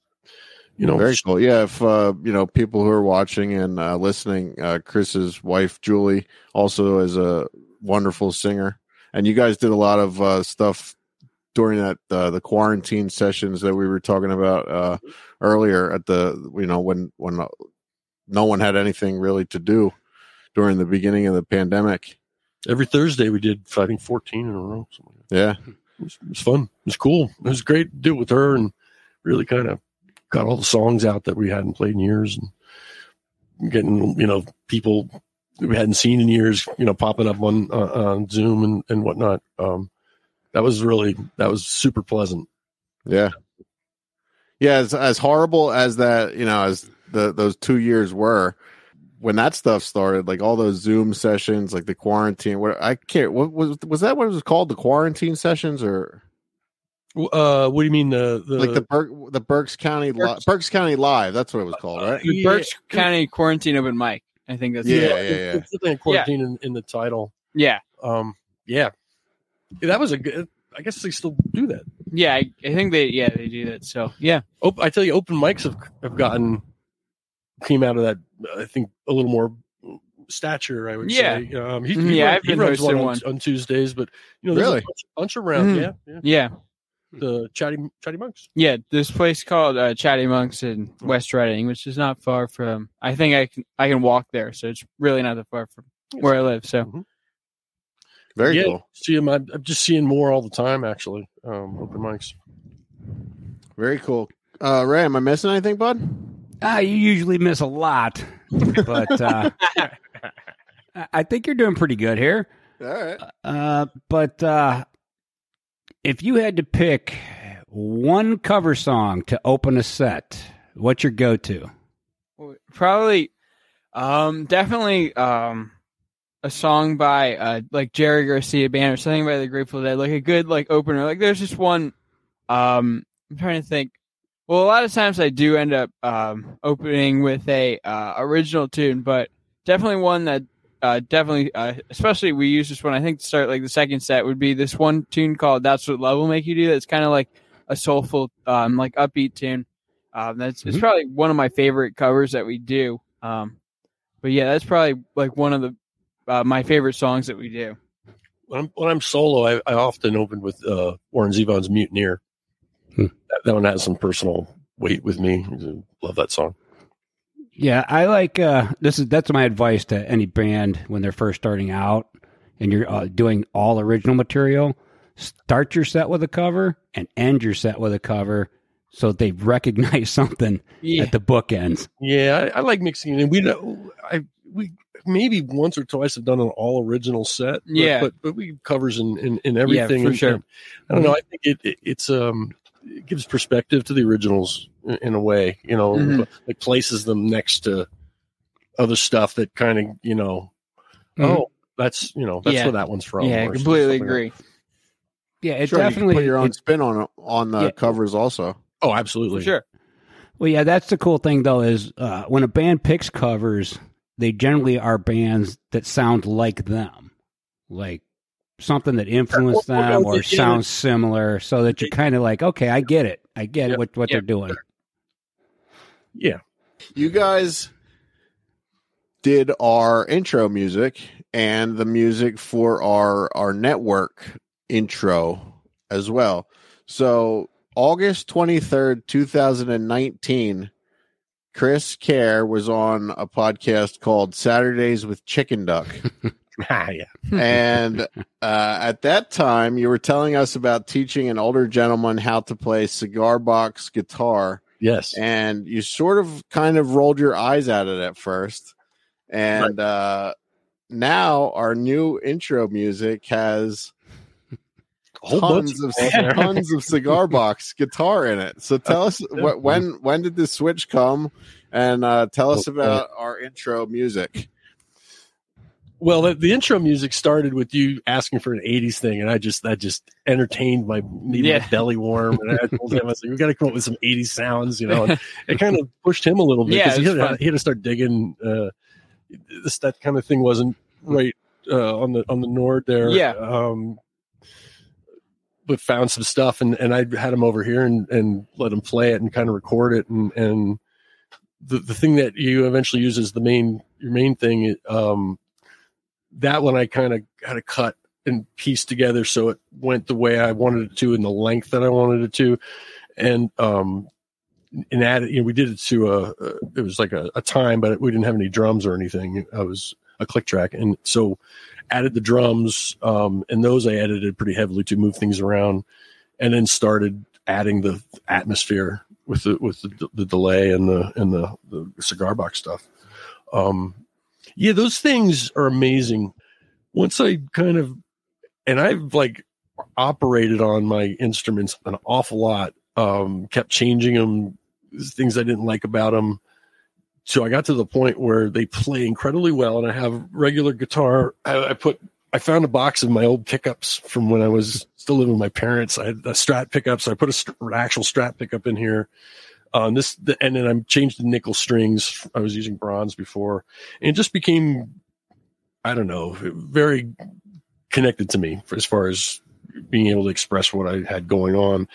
you know, Very cool. Yeah, if uh, you know people who are watching and uh, listening, uh, Kris's wife Julie also is a wonderful singer, and you guys did a lot of uh, stuff during that uh, the quarantine sessions that we were talking about uh, earlier. At the you know when when uh, no one had anything really to do during the beginning of the pandemic. every Thursday we did, I think, 14 in a row. like. Yeah, It was, it was fun. It was cool. It was great to do it with her and really kind of got all the songs out that we hadn't played in years and getting, you know, people we hadn't seen in years, you know, popping up on, uh, on Zoom and, and whatnot. Um, that was really, that was super pleasant. yeah, yeah. As as horrible as that, you know, as the those two years were. When that stuff started, like all those Zoom sessions, like the quarantine, what I can't. What was was that? What it was called? The quarantine sessions, or Uh, what do you mean? The, the, like the Berk, the Berks County Li- Berks- Berks County Live. That's what it was called, right? the Yeah. Berks County Quarantine Open Mic. I think that's Yeah, it. yeah, it's- yeah. it's something like quarantine in, in the title. yeah, Um, yeah, that was a good. I guess they still do that. Yeah. I, I think they yeah they do that. So yeah, Op- I tell you, open mics have have gotten came out of that. I think a little more stature. I would Yeah. say. Um, he, Mhm, he yeah, runs, I've he been runs one hosting on, on Tuesdays, but you know, Really? a bunch, bunch around. Mhm. Yeah, yeah. yeah, The chatty chatty monks. yeah. This place called uh, Chatty Monks in West Reading, which is not far from. I think I can I can walk there, so it's really not that far from where I live. So Very yeah, cool. See him. I'm, I'm just seeing more all the time. Actually, um, open mics. Very cool. Uh, Ray, am I missing anything, bud? Ah, you usually miss a lot, but uh, I- I think you're doing pretty good here. All right. Uh, but uh, if you had to pick one cover song to open a set, what's your go-to? probably, um, definitely um. A song by uh like Jerry Garcia band or something by the Grateful Dead, like a good like opener. Like there's just one um I'm trying to think. Well, a lot of times I do end up um, opening with a uh, original tune, but definitely one that uh, definitely, uh, especially we use this one. I think to start like the second set would be this one tune called "That's What Love Will Make You Do." That's kind of like a soulful, um, like upbeat tune. Um, that's it's Mhm. probably one of my favorite covers that we do. Um, but yeah, that's probably like one of the uh, my favorite songs that we do. when I'm when I'm solo, I, I often open with uh, Warren Zevon's "Mutineer." Hmm. That, that one has some personal weight with me. Love that song. Yeah, I like uh this is that's my advice to any band when they're first starting out and you're uh, doing all original material. Start your set with a cover and end your set with a cover so they recognize something Yeah. at the bookends. Yeah, I, I like mixing it. And we know I we maybe once or twice have done an all original set. but- Yeah. but but we covers in in, in everything. for and- sure. and I don't know. I think it, it it's um it gives perspective to the originals in, in a way. You know, Mhm. like places them next to other stuff that kind of you know. Mhm. Oh, that's you know that's Yeah. where that one's from. yeah, or completely something like agree. Yeah, it Sure, you can definitely put your own it- spin on on the Yeah. covers also. Oh, absolutely. For sure. Well, yeah, that's the cool thing though is uh, when a band picks covers, they generally are bands that sound like them, like something that influenced Or- or them no, or they- yeah. sounds similar, so that you're kind of like, okay, I get it, I get Yeah, what what yeah. they're doing. Yeah. You guys did our intro music and the music for our our network intro as well. So August 23rd, 2019, Kris Kehr was on a podcast called Saturdays with Chicken Duck. Ah, yeah. and uh, at that time, you were telling us about teaching an older gentleman how to play cigar box guitar Yes. and you sort of kind of rolled your eyes at it at first and uh now our new intro music has A whole bunch tons of of tons of cigar box guitar in it so tell us what when when did this switch come and uh tell us about our intro music Well, the, the intro music started with you asking for an '80s thing, and I just that just entertained my made Yeah. my belly warm. And I told him, I was like, "We got to come up with some '80s sounds," you know. And it kind of pushed him a little bit Yeah, because he, had to- he had to start digging. Uh, this that kind of thing wasn't right uh, on the on the Nord there. Yeah. Um, but found some stuff, and and I had him over here and and let him play it and kind of record it, and and the the thing that you eventually use as the main your main thing. Um, that one I kind of had to cut and piece together so it went the way I wanted it to in the length that I wanted it to, and um, and added. You know, we did it to a. a it was like a, a time, but we didn't have any drums or anything. I was a click track, and so added the drums, um, and those I edited pretty heavily to move things around, and then started adding the atmosphere with the with the, the delay and the and the, the cigar box stuff. Um, yeah, those things are amazing. Once I kind of, and I've like operated on my instruments an awful lot. Um, kept changing them, things I didn't like about them. So I got to the point where they play incredibly well, and I have regular guitar. I, I put, I found a box of my old pickups from when I was still living with my parents. I had a Strat pickup, so I put a an actual Strat pickup in here. Um, this the, and then I changed the nickel strings. I was using bronze before, and it just became, I don't know, very connected to me as far as being able to express what I had going on.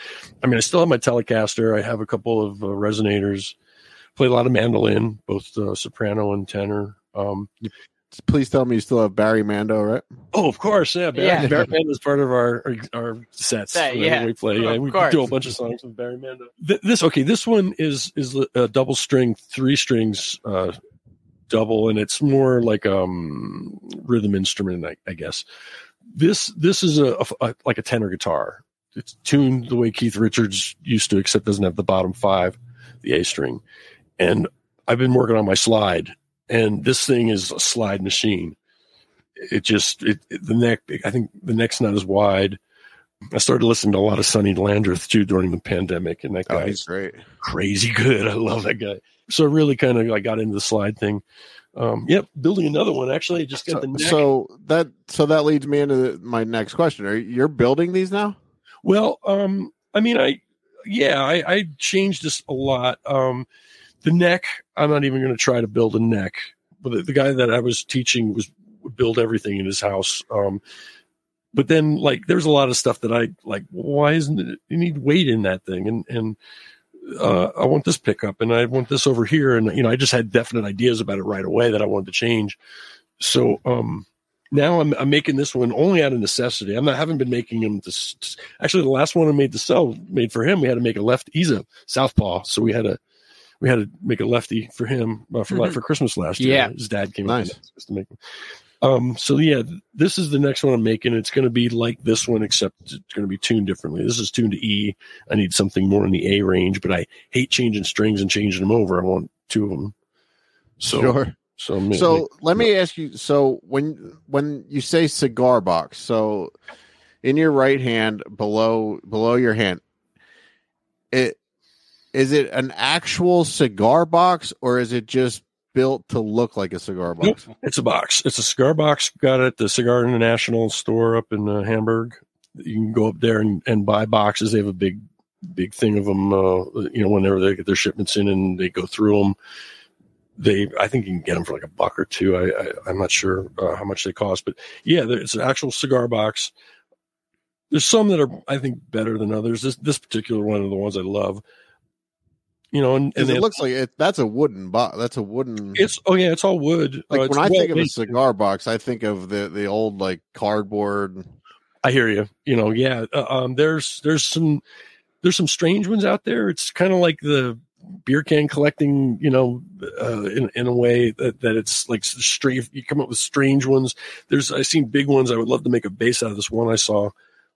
I mean, I still have my Telecaster. I have a couple of uh, resonators. Play a lot of mandolin, both uh, soprano and tenor. Um, please tell me you still have barry mando right oh, of course, yeah. Barry, Yeah. Barry Mando is part of our our, our sets. Set, whenever yeah. we play. Yeah, Of we course. do a bunch of songs with Barry Mando. Th- this okay. This one is is a double string, three strings, uh, double, and it's more like um rhythm instrument, I, I guess. This this is a, a like a tenor guitar. It's tuned the way Keith Richards used to, except doesn't have the bottom five, the A string. And I've been working on my slide, and this thing is a slide machine. It just it, it- the neck. I think the neck's not as wide. I started listening to a lot of Sonny Landreth too during the pandemic, and that oh guy's he's great crazy good. I love that guy. So I really kind of like got into the slide thing. Um, yep, building another one. Actually, I just got so, the neck. so that so that leads me into the, my next question are you- you're building these now Well, um, I mean, I yeah, I, I changed this a lot. Um, the neck, I'm not even going to try to build a neck. But the, the guy that I was teaching was would build everything in his house. Um, but then like there's a lot of stuff that I like. Why isn't it? You need weight in that thing, and and uh, I want this pickup, and I want this over here, and you know, I just had definite ideas about it right away that I wanted to change. So um, now I'm, I'm making this one only out of necessity. I'm not haven't been making them this. Actually, the last one I made to sell made for him. We had to make a left. He's a southpaw, so we had to we had to make a lefty for him uh, for like for Christmas last year. Yeah. his dad came Nice. up to make. him. Um, so yeah, this is the next one I'm making. It's going to be like this one, except it's going to be tuned differently. This is tuned to E. I need something more in the A range, but I hate changing strings and changing them over. I want two of them. So, sure. so, I'm- So let me ask you. So when when you say cigar box, so in your right hand below below your hand, it is it an actual cigar box or is it just built to look like a cigar box? It's a box. It's a cigar box. Got it at the Cigar International store up in uh, Hamburg. You can go up there and, and buy boxes. They have a big, big thing of them. Uh, you know, whenever they get their shipments in and they go through them, they I think you can get them for like a buck or two. I, I I'm not sure uh, how much they cost, but yeah, there- it's an actual cigar box. There's some that are I think better than others. This this particular one of the ones I love. You know, and, and it looks like it. That's a wooden box. That's a wooden. it's oh yeah, it's all wood. like Uh, when I well think of a cigar box, I think of the the old like cardboard. I hear you. You know, yeah. Uh, um, there's there's some there's some strange ones out there. It's kind of like the beer can collecting. You know, uh, in in a way that, that it's like strange. You come up with strange ones. There's I've seen big ones. I would love to make a base out of this one I saw.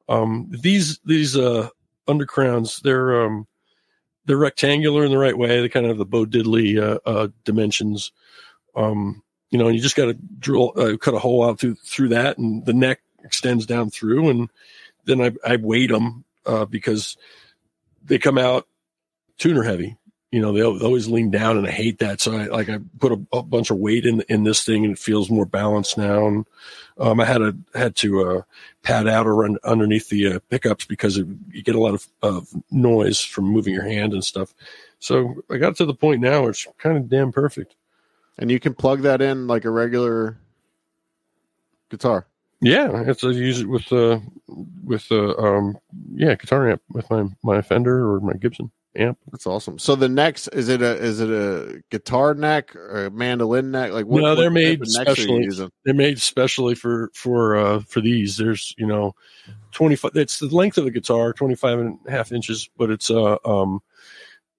Um, these these uh undercrowns they're um they're rectangular in the right way. They kind of have the Bo Diddley uh, uh, dimensions. Um, you know, and you just got to drill, uh, cut a hole out through through that, and the neck extends down through, and then I I weight them uh, because they come out tuner heavy. You know, they always lean down, and I hate that. So I like I put a, a bunch of weight in in this thing, and it feels more balanced now. And um, I had to had to uh, pad out or run underneath the uh, pickups because it, you get a lot of, of noise from moving your hand and stuff. So I got to the point now where it's kind of damn perfect. And you can plug that in like a regular guitar. Yeah, it's I use it with uh with uh um yeah guitar amp with my my Fender or my Gibson amp. That's awesome. So the necks is it a is it a guitar neck or a mandolin neck? Like what, No, they're type made of necks are you specially. They're made specially for for uh for these. There's you know twenty five. It's the length of the guitar, 25 and a half inches, but it's uh um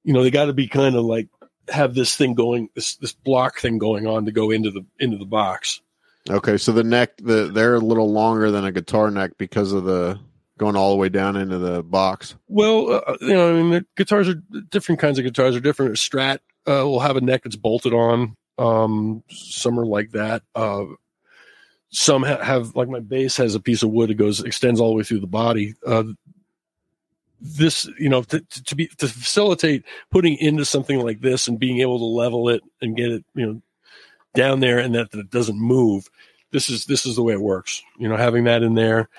you know they got to be kind of like have this thing going this this block thing going on to go into the into the box. Okay, so the neck the they're a little longer than a guitar neck because of the going all the way down into the box. Well, uh, you know, I mean, the guitars are different kinds of guitars are different. Strat uh, will have a neck that's bolted on. Um, some are like that. Uh, some ha- have like my bass has a piece of wood that goes extends all the way through the body. Uh, this, you know, to, to to be to facilitate putting into something like this and being able to level it and get it, you know, down there and that, that it doesn't move. This is this is the way it works. You know, having that in there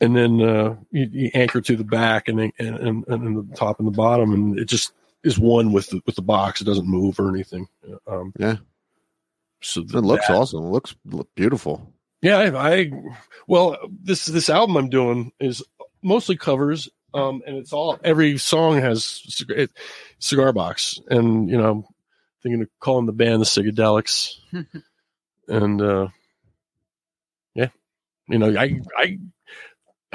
and then uh, you, you anchor to the back and, then- and and and the top and the bottom, and it just is one with the, with the box. It doesn't move or anything. Um, Yeah. So It looks that- awesome. It looks look beautiful. Yeah, I, I well, this this album I'm doing is mostly covers, um, and it's all every song has cig- it, cigar box, and you know, I'm thinking of calling the band the Psychedelics, and uh, yeah, you know, I I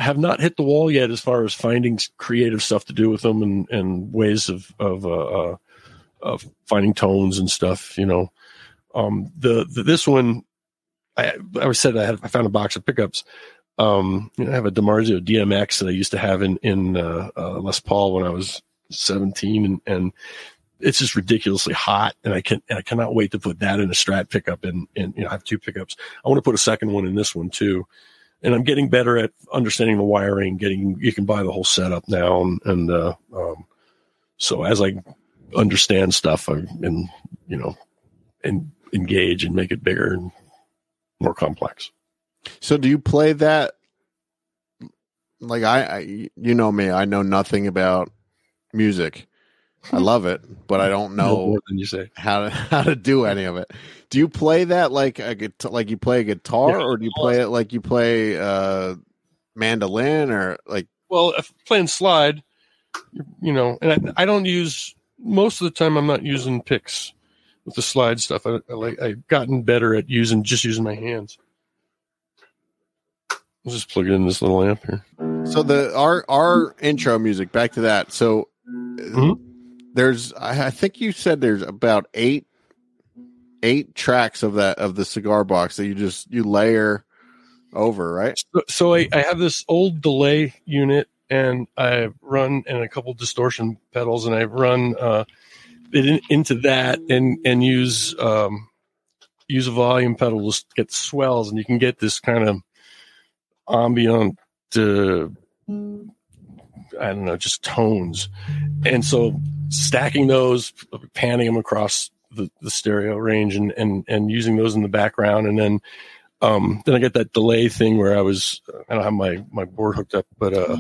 have not hit the wall yet as far as finding creative stuff to do with them and and ways of of uh, uh of finding tones and stuff. You know, um, the, the this one I I said I had I found a box of pickups. Um, you know, I have a DiMarzio DMX that I used to have in in uh, uh, Les Paul when I was seventeen, and, and it's just ridiculously hot, and I can I cannot wait to put that in a Strat pickup. And and you know, I have two pickups. I want to put a second one in this one too. And I'm getting better at understanding the wiring. Getting you can buy the whole setup now, and, and uh, um, so as I understand stuff, I and you know, and engage and make it bigger and more complex. So do you play that? Like I, I, you know me, I know nothing about music. I love it, but I don't know more you say. how to how to do any of it. Do you play that like a guitar, like you play a guitar, Yeah. or do you play it like you play uh mandolin, or like Well, if playing slide, you- know, and I, I don't use most of the time. I'm not using picks with the slide stuff. I, I like I've gotten better at using just using my hands. I'll just plug it in this little amp here. So the our our intro music. Back to that. So Mhm. There's I, think you said there's about eight eight tracks of that of the cigar box that you just you layer over, right? So, so I, I have this old delay unit, and I run and a couple distortion pedals, and I run uh, it in, into that, and and use um, use a volume pedal to get swells, and you can get this kind of ambient. Uh, I don't know, just tones, and so stacking those, panning them across the, the stereo range, and and and using those in the background, and then um, then I get that delay thing where I was I don't have my my board hooked up, but uh,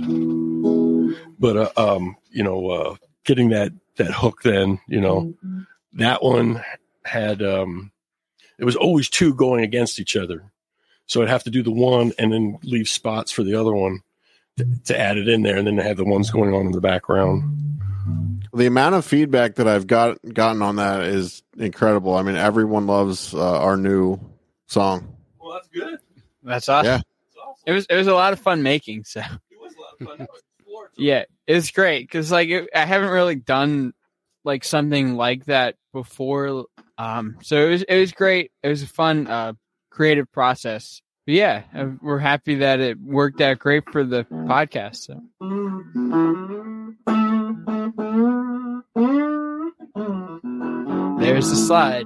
but uh, um, you know, uh, getting that that hook, then you know, that one had um, it was always two going against each other, so I'd have to do the one and then leave spots for the other one to, to add it in there, and then have the ones going on in the background. The amount of feedback that I've got gotten on that is incredible. I mean, everyone loves uh, our new song. Well, that's good. That's awesome. Yeah. It was it was a lot of fun making. So It was a lot of fun. yeah, it's great because like it, I haven't really done like something like that before. Um, so it was it was great. It was a fun uh, creative process. But yeah, uh, we're happy that it worked out great for the podcast. So there's the slide.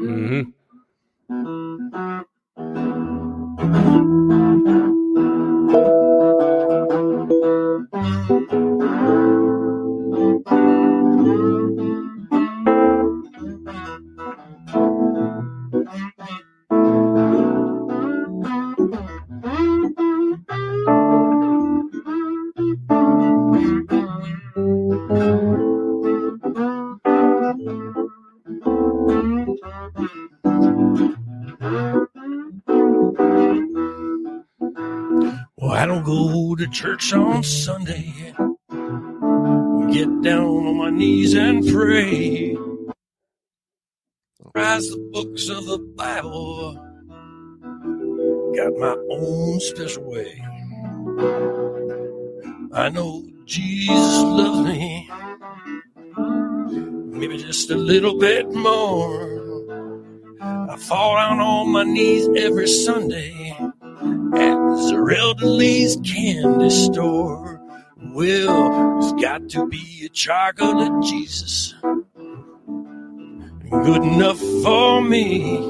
hmm Well, I don't go to church on Sunday. Get down on my knees and pray. Rise the books of the Bible. Got my own special way. I know Jesus loves me. Maybe just a little bit more. I fall down on my knees every Sunday Zerelda's candy store. Well, there's got to be a chocolate Jesus. Good enough for me.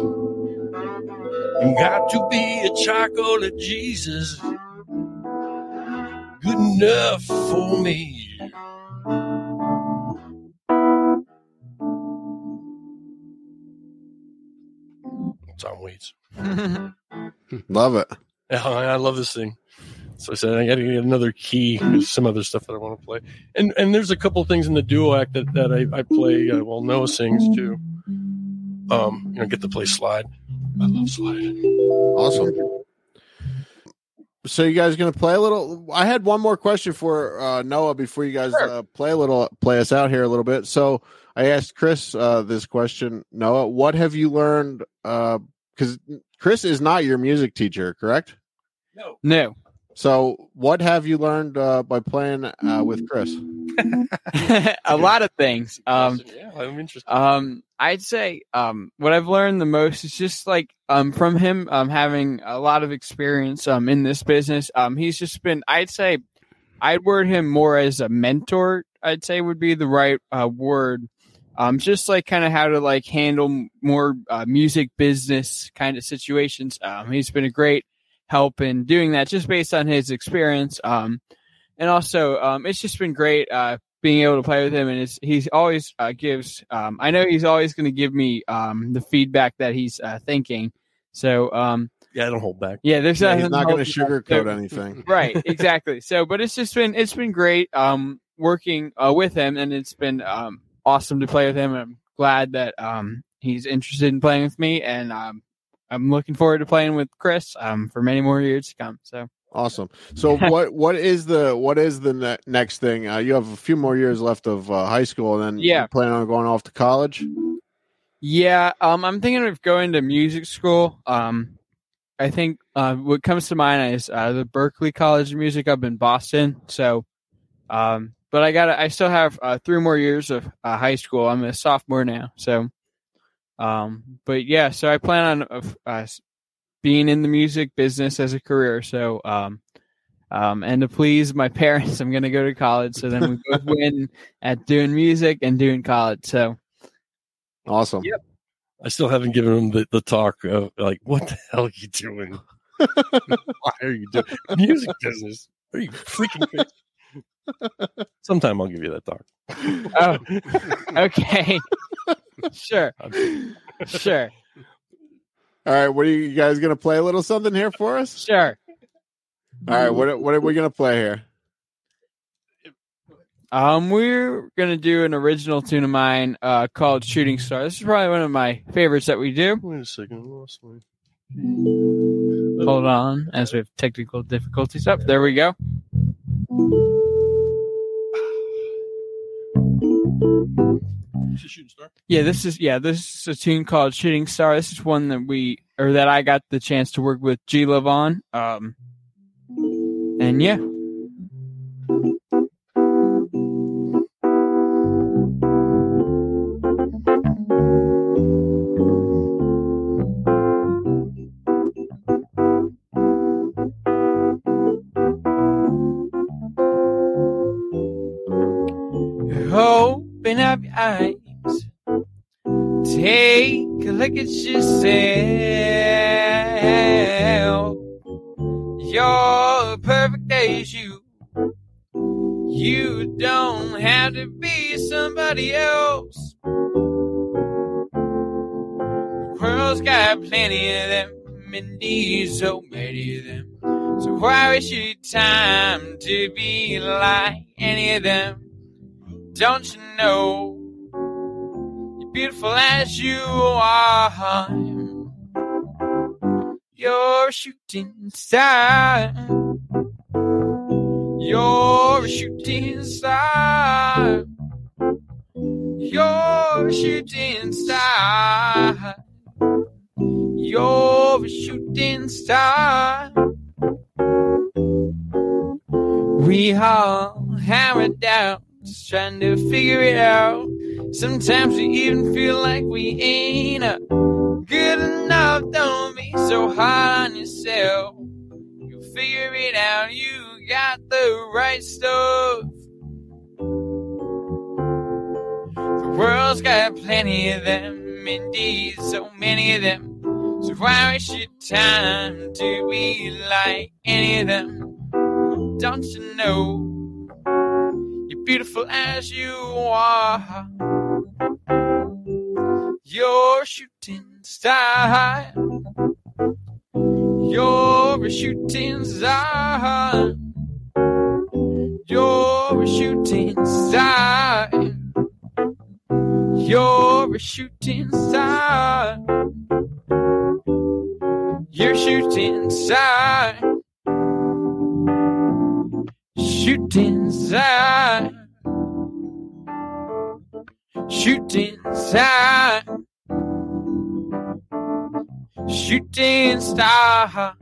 Got to be a chocolate Jesus. Good enough for me. Tom Waits. Love it. Yeah, I love this thing. So I said I got to get another key. There's some other stuff that I want to play, and and there's a couple things in the duo act that that I, I play. Uh, well, Noah sings too. Um, you know, get to play slide. I love slide. Awesome. So you guys going to play a little? I had one more question for uh, Noah before you guys uh, play a little, play us out here a little bit. So I asked Chris uh, this question. Noah, what have you learned? Because Chris is not your music teacher, correct? No, No. So what have you learned uh, by playing uh, with Chris? a lot of things. Um, yeah, I'm interested. Um, I'd say um, what I've learned the most is just like um, from him um, having a lot of experience um, in this business. Um, he's just been. I'd say I'd word him more as a mentor. I'd say would be the right uh, word. Um, just like kind of how to like handle more uh, music business kind of situations. Um, he's been a great help in doing that, just based on his experience. Um, and also, um, it's just been great uh, being able to play with him. And it's, he's always uh, gives. Um, I know he's always going to give me um, the feedback that he's uh, thinking. So um, Yeah, I don't hold back. yeah, there's Yeah, he's not going to holding back. sugarcoat So- anything. right exactly so but it's just been it's been great um working uh, with him and it's been um awesome to play with him i'm glad that um he's interested in playing with me and um i'm looking forward to playing with chris um for many more years to come so Awesome. So what what is the what is the ne- next thing? Uh, you have a few more years left of uh, high school, and then Yeah. you plan on going off to college. yeah um i'm thinking of going to music school um I think uh, what comes to mind is uh, the Berkeley College of Music up in Boston. So, um, but I got I still have uh, three more years of uh, high school. I'm a sophomore now. So, um, but yeah, so I plan on uh, being in the music business as a career. So, um, um, and to please my parents, I'm going to go to college. So then we both win at doing music and doing college. So awesome. Yep. I still haven't given them the, the talk of like, what the hell are you doing? Why are you doing music business? Are you freaking crazy? Sometime I'll give you that talk. oh, okay. sure. Sure. All right. What are you guys going to play a little something here for us? Sure. All right. What, what are we going to play here? Um, we're gonna do an original tune of mine uh, called "Shooting Star." This is probably one of my favorites that we do. Wait a second, lost my. Hold on, as we have technical difficulties. Up there, we go. Shooting Star. Yeah, this is yeah, this is a tune called "Shooting Star." This is one that we or that I got the chance to work with G Love on. Um, and yeah. Open up your eyes. Take a look at yourself. You're perfect as you. You don't have to be somebody else. The world's got plenty of them, indeed so many of them. So why waste your time to be like any of them? Don't you know you're beautiful as you are? You're a shooting star. You're a shooting star. You're a shooting star. You're a shooting star. We all our doubts, trying to figure it out. Sometimes we even feel like we ain't good enough. Don't be so hard on yourself. You'll figure it out. You got the right stuff. The world's got plenty of them, indeed, so many of them. So why waste your time to be like any of them? Don't you know beautiful as you are? You're a shooting star. You're a shooting star. You're a shooting star. You're a shooting star. You're shooting star. Shooting star. Shooting star. Shooting star.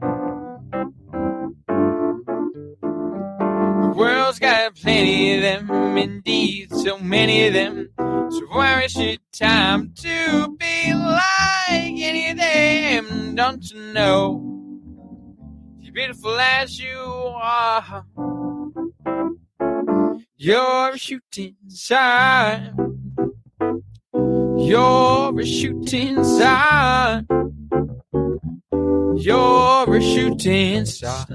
The world's got plenty of them, indeed, so many of them. So why waste your time to be like any of them? Don't you know? You're beautiful as you are. You're a shooting star. You're a shooting star. You're a shooting star.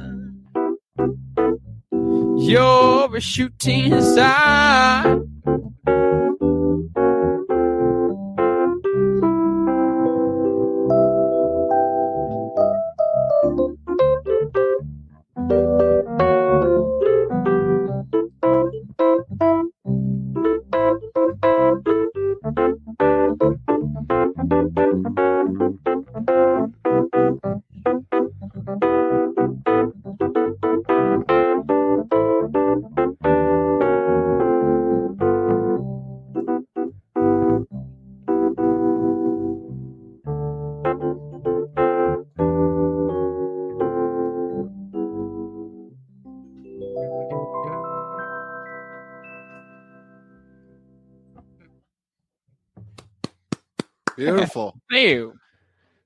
You're a shooting star.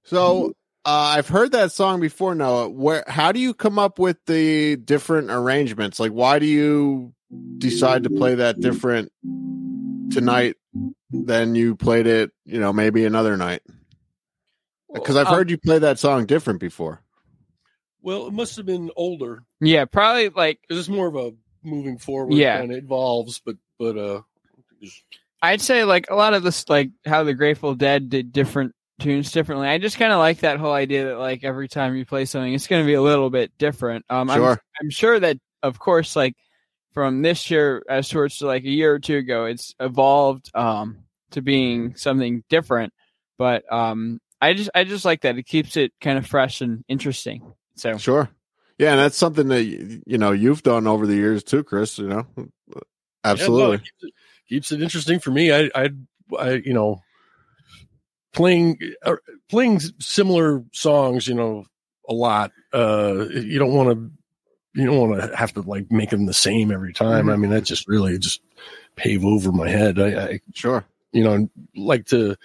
So uh, I've heard that song before. Noah, where how do you come up with the different arrangements? Like, why do you decide to play that different tonight than you played it? You know, maybe another night. Because I've Um, heard you play that song different before. Well, it must have been older Yeah, probably like because it's more of a moving forward Yeah. kind of evolves, but but uh, I'd say like a lot of this, like how the Grateful Dead did different tunes differently. I just kind of like that whole idea that like every time you play something, it's going to be a little bit different. Um, I'm, Sure. I'm sure that of course, like from this year as towards to like a year or two ago, it's evolved um to being something different. But um, I just I just like that it keeps it kind of fresh and interesting. So Sure. Yeah, and that's something that you know you've done over the years too, Chris. You know, yeah, no, absolutely. it keeps, it, keeps it interesting for me. I I, I you know playing uh, playing similar songs, you know, a lot. Uh, you don't want to you don't want to have to like make them the same every time. I mean, that just really just pave over my head. I, I Sure. you know like to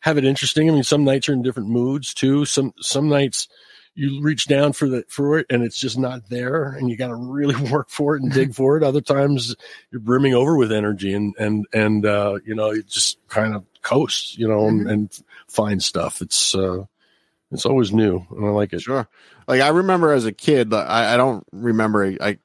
have it interesting i mean some nights are in different moods too some some nights you reach down for the for it and it's just not there and you got to really work for it and dig for it. Other times you're brimming over with energy and and and uh you know you just kind of coast you know and, and find stuff. It's uh it's always new and i like it. Sure. Like I remember as a kid, like, I, I don't remember like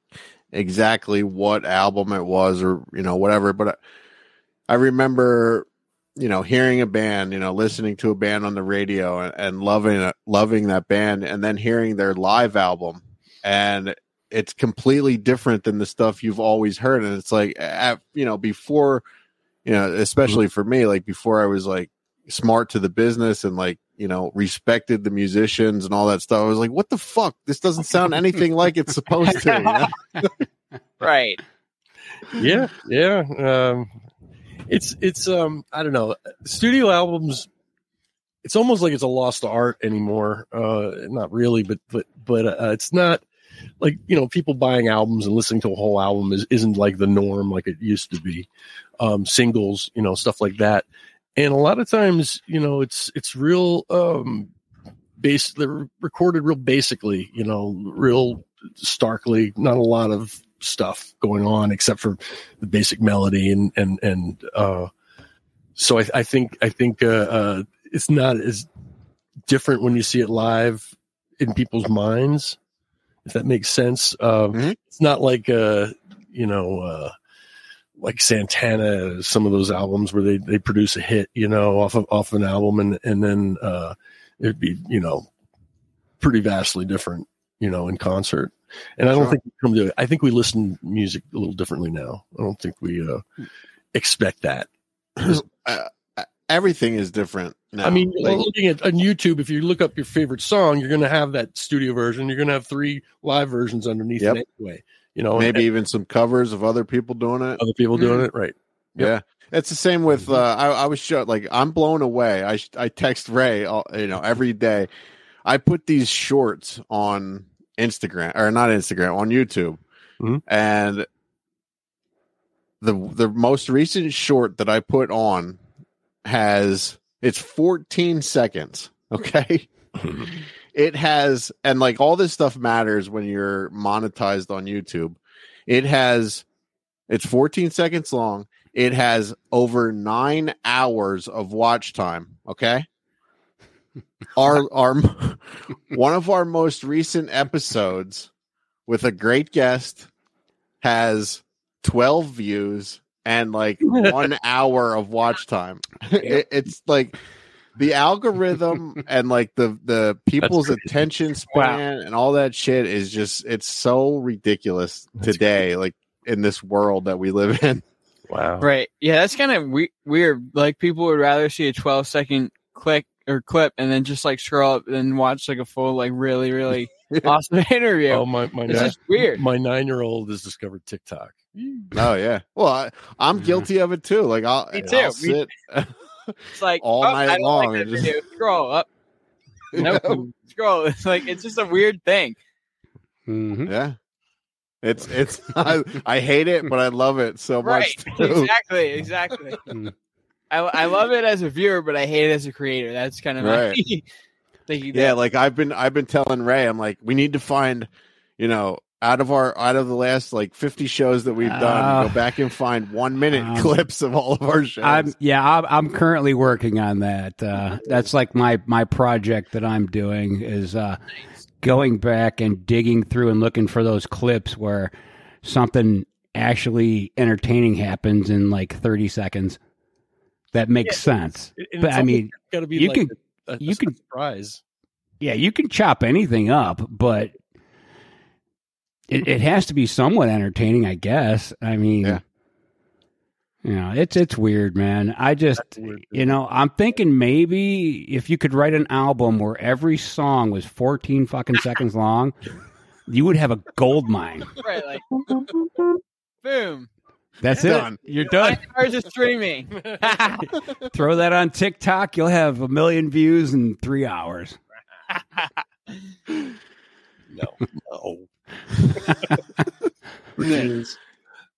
exactly what album it was or you know whatever, but I, I remember you know hearing a band, you know, listening to a band on the radio and, and loving it, loving that band, and then hearing their live album, and it's completely different than the stuff you've always heard, and it's like at, you know before, you know, especially for me, like before I was like smart to the business and like you know respected the musicians and all that stuff. I was like, what the fuck? This doesn't sound anything like it's supposed to. you know? right, yeah yeah um it's it's um i don't know. Studio albums it's almost like it's a lost art anymore. Uh not really but but but uh, it's not like you know people buying albums and listening to a whole album is isn't like the norm like it used to be. Um singles you know stuff like that. And a lot of times you know it's it's real um base they're recorded real basically you know real starkly not a lot of stuff going on except for the basic melody and and and uh so i, I think i think uh, uh it's not as different when you see it live in people's minds if that makes sense uh Mhm. it's not like uh you know uh like Santana, some of those albums where they, they produce a hit, you know, off of off an album, and and then uh, it'd be you know pretty vastly different, you know, in concert. And I don't Sure. think we come to it. I think we listen to music a little differently now. I don't think we uh, expect that. Uh, everything is different. Now. I mean, Like, looking at on YouTube, if you look up your favorite song, you're going to have that studio version. You're going to have three live versions underneath Yep. it anyway. You know, maybe and even some covers of other people doing it. other people doing it, right? Yeah. It's the same with uh I, I was shut like I'm blown away. I I text Ray all, you know every day. I put these shorts on Instagram or not Instagram on YouTube. Mhm. And the the most recent short that I put on has it's 14 seconds, okay? it has and like all this stuff matters when you're monetized on YouTube. It has it's 14 seconds long. It has over 9 hours of watch time, okay? Our our one of our most recent episodes with a great guest has 12 views and like 1 hour of watch time. It, it's like the algorithm and like the the people's attention span and all that shit is just it's so ridiculous That's today like in this world that we live in Wow. right. Yeah, that's kind of we- weird. Like people would rather see a 12 second click or clip and then just like scroll up and watch like a full like really really awesome interview. Oh my my it's nine, just weird. my nine year old has discovered TikTok. oh yeah well I, i'm guilty of it too like i'll, Me too. I'll sit It's like all oh, night I don't long Like just- video. Scroll up. No, scroll. It's like it's just a weird thing. Mhm. yeah it's it's I, I hate it but i love it so Right. much too. Exactly. Exactly. I, I love it as a viewer, but I hate it as a creator. That's kind of my Right. thinking. Yeah, like I've been I've been telling Ray, I'm like, we need to find, you know, out of our out of the last like 50 shows that we've done, Uh, go back and find one minute um, clips of all of our shows. I'm yeah, I'm, I'm currently working on that. Uh, that's like my my project that I'm doing is uh, going back and digging through and looking for those clips where something actually entertaining happens in like 30 seconds. That makes sense. And But I mean, got to be you like can- a, a, you a can- surprise. yeah, you can chop anything up, but it, it has to be somewhat entertaining, I guess. I mean, Yeah. you know, it's it's weird, man. I just, weird, you know, I'm thinking maybe if you could write an album where every song was 14 fucking seconds long, you would have a gold mine. right, like boom. That's it. Done. You're done. Nine hours of streaming. Throw that on TikTok, you'll have a million views in three hours. No, no.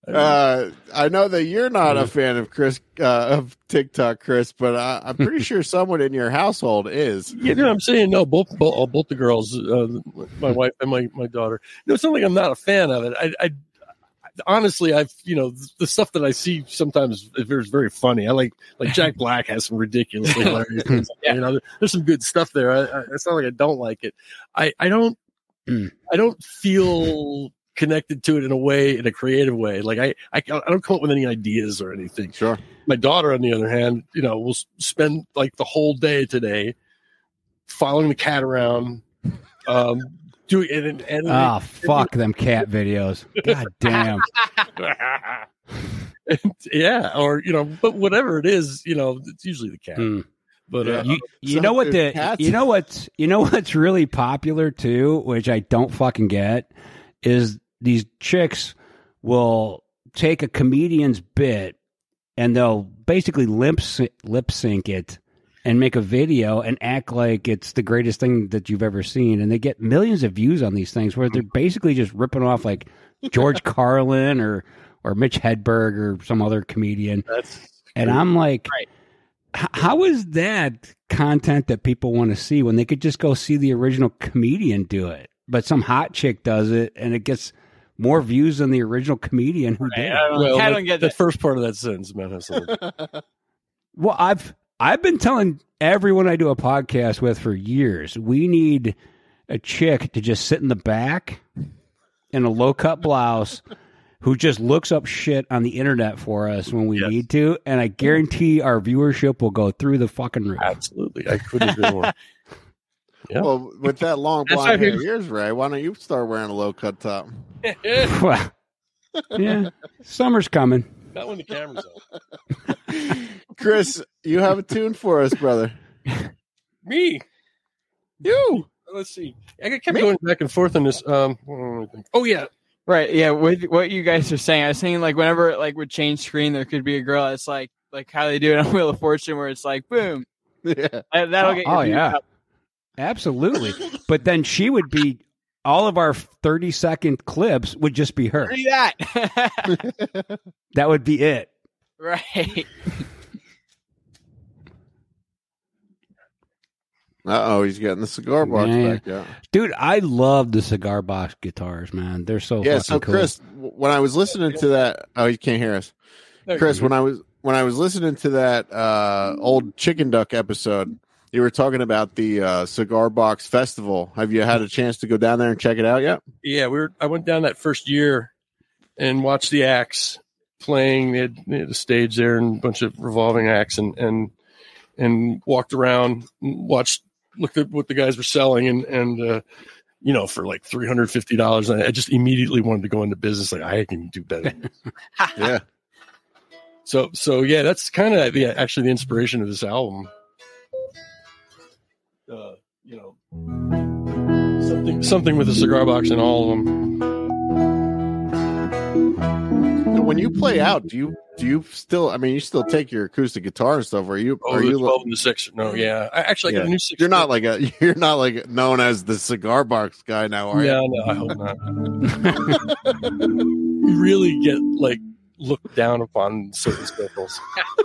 Uh, I know that you're not a fan of Chris uh, of TikTok, Chris, but I, I'm pretty sure someone in your household is. You know what I'm saying? No, both both, both the girls, uh, my wife and my, my daughter. No, it's not like I'm not a fan of it. I, I honestly, I've you know the stuff that I see sometimes is very funny. I like like Jack Black has some ridiculously hilarious. things. You know, there's some good stuff there. I, I, it's not like I don't like it. I I don't Mm. I don't feel connected to it in a way in a creative way. Like I I, I don't come up with any ideas or anything Sure. my daughter on the other hand you know will spend like the whole day today following the cat around um doing and, and, and Oh, fuck them cat videos. God damn. yeah or you know but whatever it is you know it's usually the cat Mm. but Yeah. uh, You, you So know what the cats- you know what's you know what's really popular too, which I don't fucking get, is these chicks will take a comedian's bit and they'll basically lip sy- lip sync it and make a video and act like it's the greatest thing that you've ever seen, and they get millions of views on these things where they're basically just ripping off like George Carlin or or Mitch Hedberg or some other comedian. that's And I'm like, Right. how is that content that people want to see when they could just go see the original comedian do it? But some hot chick does it and it gets more views than the original comedian who did I it. don't, well I don't get the that. first part of that sentence man. Well, I've I've been telling everyone I do a podcast with for years, we need a chick to just sit in the back in a low cut blouse who just looks up shit on the internet for us when we Yes. need to, and I guarantee our viewership will go through the fucking roof. absolutely i couldn't agree more Yeah. Well, with that long That's blonde hair people- of yours, Ray, why don't you start wearing a low cut top? Well, yeah, summer's coming. Not when the camera's on Chris, you have a tune for us, brother. me You. let's see i kept going back and forth on this um oh yeah Right, yeah. With what you guys are saying, I was saying like whenever it, like would change screen, there could be a girl that's like like how they do it on Wheel of Fortune, where it's like boom, Yeah. that, that'll get. your Oh, yeah. up. Absolutely. But then she would be all of our 30 second clips would just be her. do that. That would be it. right. Uh oh, he's getting the cigar box Yeah. back out. Dude, I love the cigar box guitars, man. They're so yeah, fucking so cool. Chris, w- when I was listening to that, oh, you can't hear us. Chris, when I was when I was listening to that uh, old chicken duck episode, you were talking about the uh, cigar box festival. Have you had a chance to go down there and check it out yet? yeah, we were. I went down that first year and watched the acts playing. They had, they had a stage there and a bunch of revolving acts, and and and walked around, and watched, looked at what the guys were selling, and and uh, you know for like three hundred fifty dollars. I just immediately wanted to go into business. Like I can do better. Yeah. so so yeah, that's kind of yeah, actually the inspiration of this album. Uh, you know, something something with a cigar box in all of them. When you play out, do you do you still? I mean, you still take your acoustic guitar and stuff. Are you? Oh, are you? 12 and the six. No, yeah. I actually I got Yeah. a new six. You're not like a. You're not like known as the cigar box guy now, are you? No, no, I hope not. you really get like look down upon certain circles.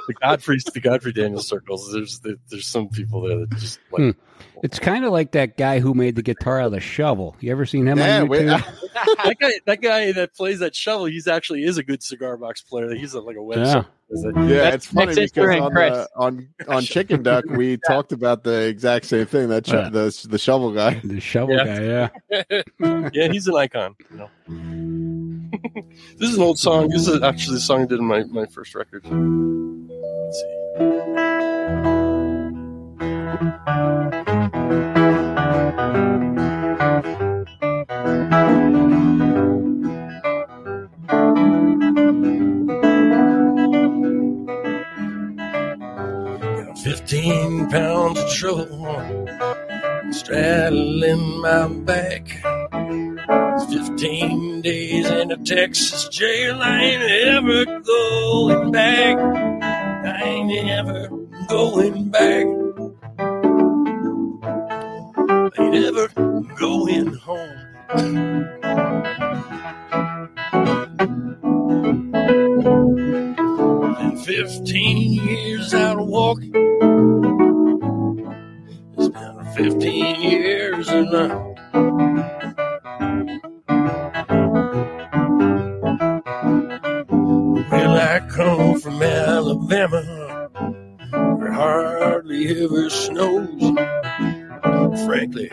the Godfrey, the Godfrey Daniel circles. There's there's some people there that just like. Hmm. It's kind of like that guy who made the guitar out of the shovel. You ever seen him Yeah, on we- YouTube? that guy, that guy that plays that shovel, he's actually is a good cigar box player. He's a, like a Yeah. Website. Is it? Yeah, That's it's funny because on, the, on on Chicken Duck we talked about the exact same thing. That sh- Yeah. the the shovel guy. The shovel Yeah. guy, yeah. yeah, he's an icon. You know. this is an old song. This is actually the song I did in my, my first record. Let's see. 15 pounds of trouble straddling my back. 15 days in a Texas jail. I ain't ever going back. I ain't ever going back. I ain't ever going home. Been 15 years out of walking. It's been 15 years and I Well, I come from Alabama, where hardly ever snows. Frankly,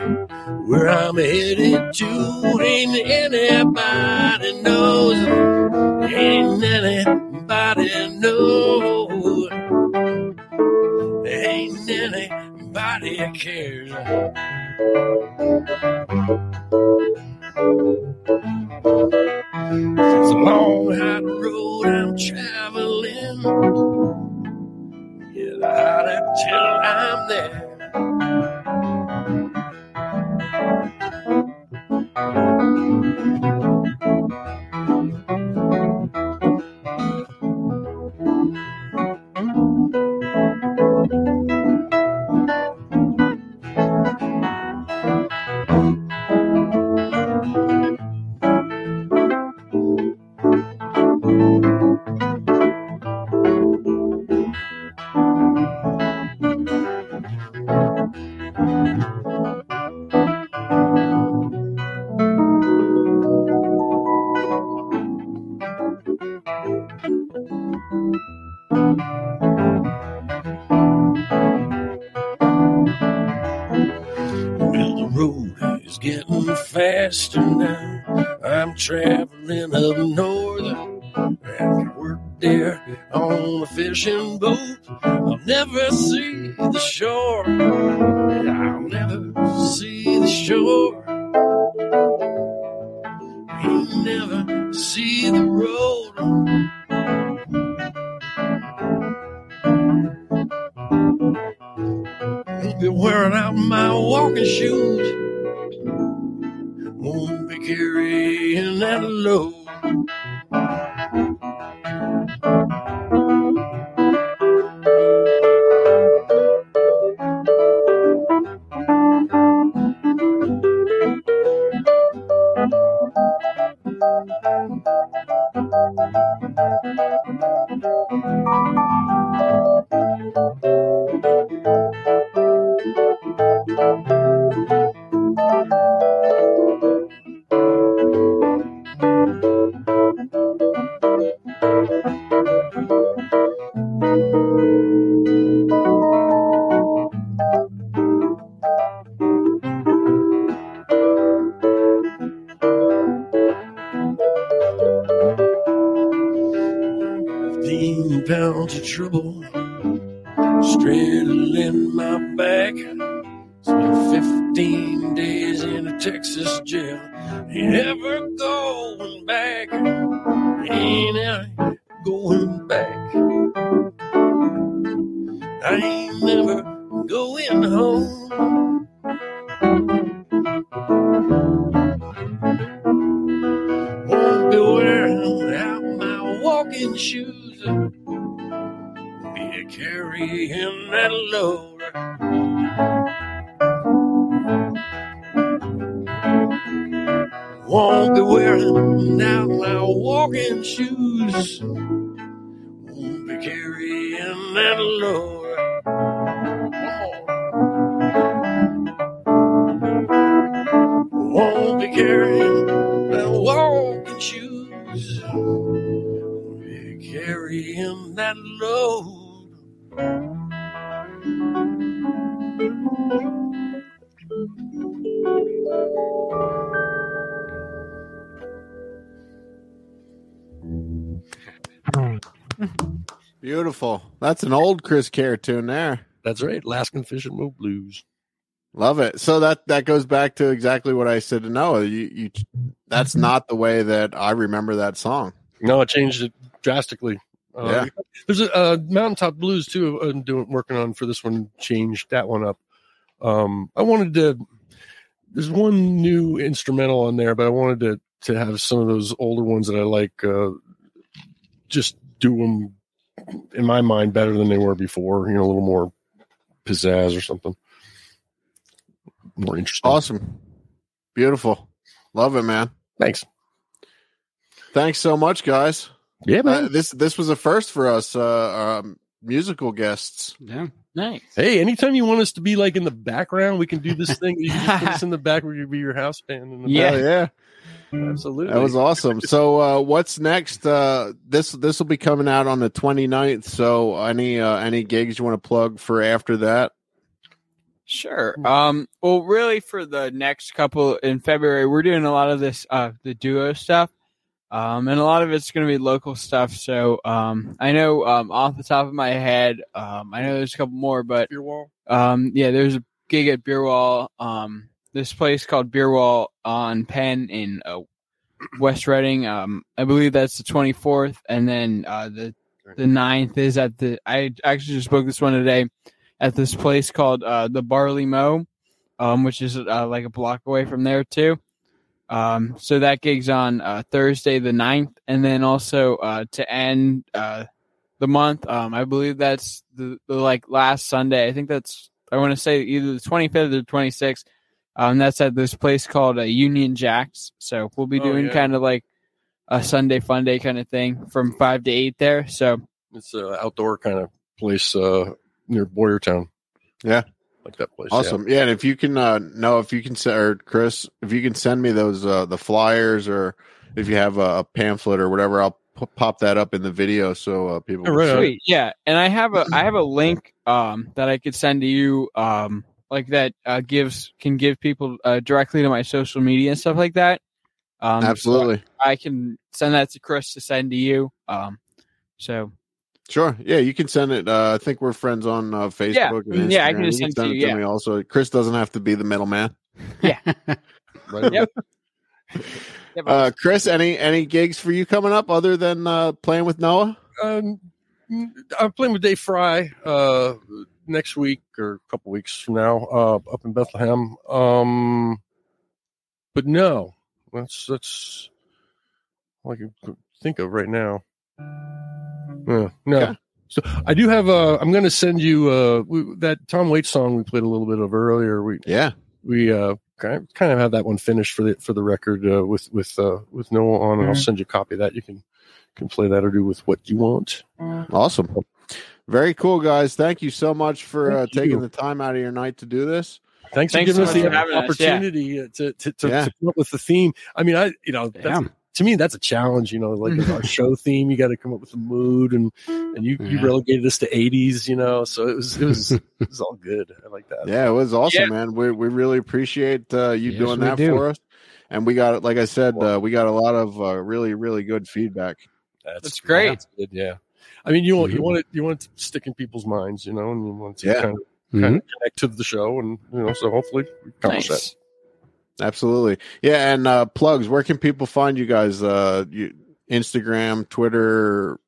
where I'm headed to ain't anybody knows. Ain't anybody knows. Ain't anybody cares. It's a long hot road I'm traveling. Get out till I'm there. Well, now. I'm traveling up north. After work there on a fishing boat, I'll never see the shore. I'll never see the shore. You'll never see the road. Won't be wearing out my walking shoes. That's an old Kris Kehr tune there. That's right, Alaskan Fishing Boat Blues. Love it. So that that goes back to exactly what I said to Noah. You, you that's not the way that I remember that song. No, it changed it drastically. Uh, Yeah. There's a uh, Mountaintop Blues too. I'm doing working on for this one. Changed that one up. Um, I wanted to. There's one new instrumental on there, but I wanted to to have some of those older ones that I like. Uh, just do them in my mind better than they were before. You know, a little more pizzazz or something. More interesting. Awesome. Beautiful. Love it, man. Thanks. Thanks so much, guys. Yeah, man. Uh, this this was a first for us, uh, um, musical guests. Yeah. Nice. Hey, anytime you want us to be like in the background, we can do this thing. You can put us in the back. We can be your house band. In the Yeah. Hell yeah. Back. absolutely. That was awesome. So uh, what's next? Uh, this this will be coming out on the 29th. So any uh, any gigs you want to plug for after that? Sure. Um. Well, really, for the next couple in February, we're doing a lot of this, uh, the duo stuff, um, and a lot of it's going to be local stuff. So, um, I know, um, off the top of my head, um, I know there's a couple more, but Beer wall. um, yeah, there's a gig at Beer Wall. Um, this place called Beer Wall on Penn in uh, West Reading. Um, I believe that's the 24th, and then uh, the the 9th is at the. I actually just booked this one today at this place called uh, the Barley Mow, um, which is uh, like a block away from there too. Um, so that gig's on uh, Thursday the 9th, and then also uh, to end uh, the month, um, I believe that's the, the like last Sunday. I think that's I want to say either the 25th or the 26th. Um, that's at this place called uh, Union Jacks. So we'll be Oh, doing yeah. kind of like a Sunday fun day kind of thing from five to eight there. So It's an outdoor kind of place uh, near Boyertown. Yeah. like that place. Awesome. Yeah, and if you can uh know if you can send or Kris, if you can send me those uh the flyers or if you have a, a pamphlet or whatever, I'll p- pop that up in the video so uh, people Yeah, can right see. Sweet. Yeah. And I have a I have a link um that I could send to you um like that uh gives can give people uh, directly to my social media and stuff like that. Um so Absolutely. I can send that to Kris to send to you. Um so Sure. Yeah, you can send it. Uh, I think we're friends on uh, Facebook. Yeah. and Mm, yeah, I can Instagram. just You send to you, yeah. me also. Kris doesn't have to be the middleman. Right. Yep. yeah, Uh, Kris, any any gigs for you coming up other than uh, playing with Noah? Um, I'm playing with Dave Fry uh, next week or a couple weeks from now uh, up in Bethlehem. Um, but no, that's that's all I can think of right now. Yeah, no. Okay. So I do have. Uh, I'm going to send you uh, we, that Tom Waits song we played a little bit of earlier. We Yeah. we uh, kind of, kind of have that one finished for the for the record uh, with with uh, with Noah on, and I'll Mhm. send you a copy of that. You can can play that or do with what you want. Awesome. Very cool, guys. Thank you so much for uh, taking the time out of your night to do this. Thanks, Thanks for giving so us the for having us, yeah. opportunity uh, to to, to, Yeah. to come up with the theme. I mean, I you know that's, to me that's a challenge. You know, like our show theme, you got to come up with a mood, and and you, you relegated us to '80s. You know, so it was it was it was all good. I like that. Yeah, it was awesome, Yeah. man. We we really appreciate uh, you Yes, doing that do. for us. And we got, like I said, uh, we got a lot of uh, really, really good feedback. That's great. That's good. Yeah. I mean, you want you Mhm. want it you want it to stick in people's minds, you know, and you want to Yeah. kind of Mhm. kind of connect to the show, and you know, so hopefully we accomplish that. Absolutely. Yeah, and uh, plugs. Where can people find you guys? Uh, you, Instagram, Twitter,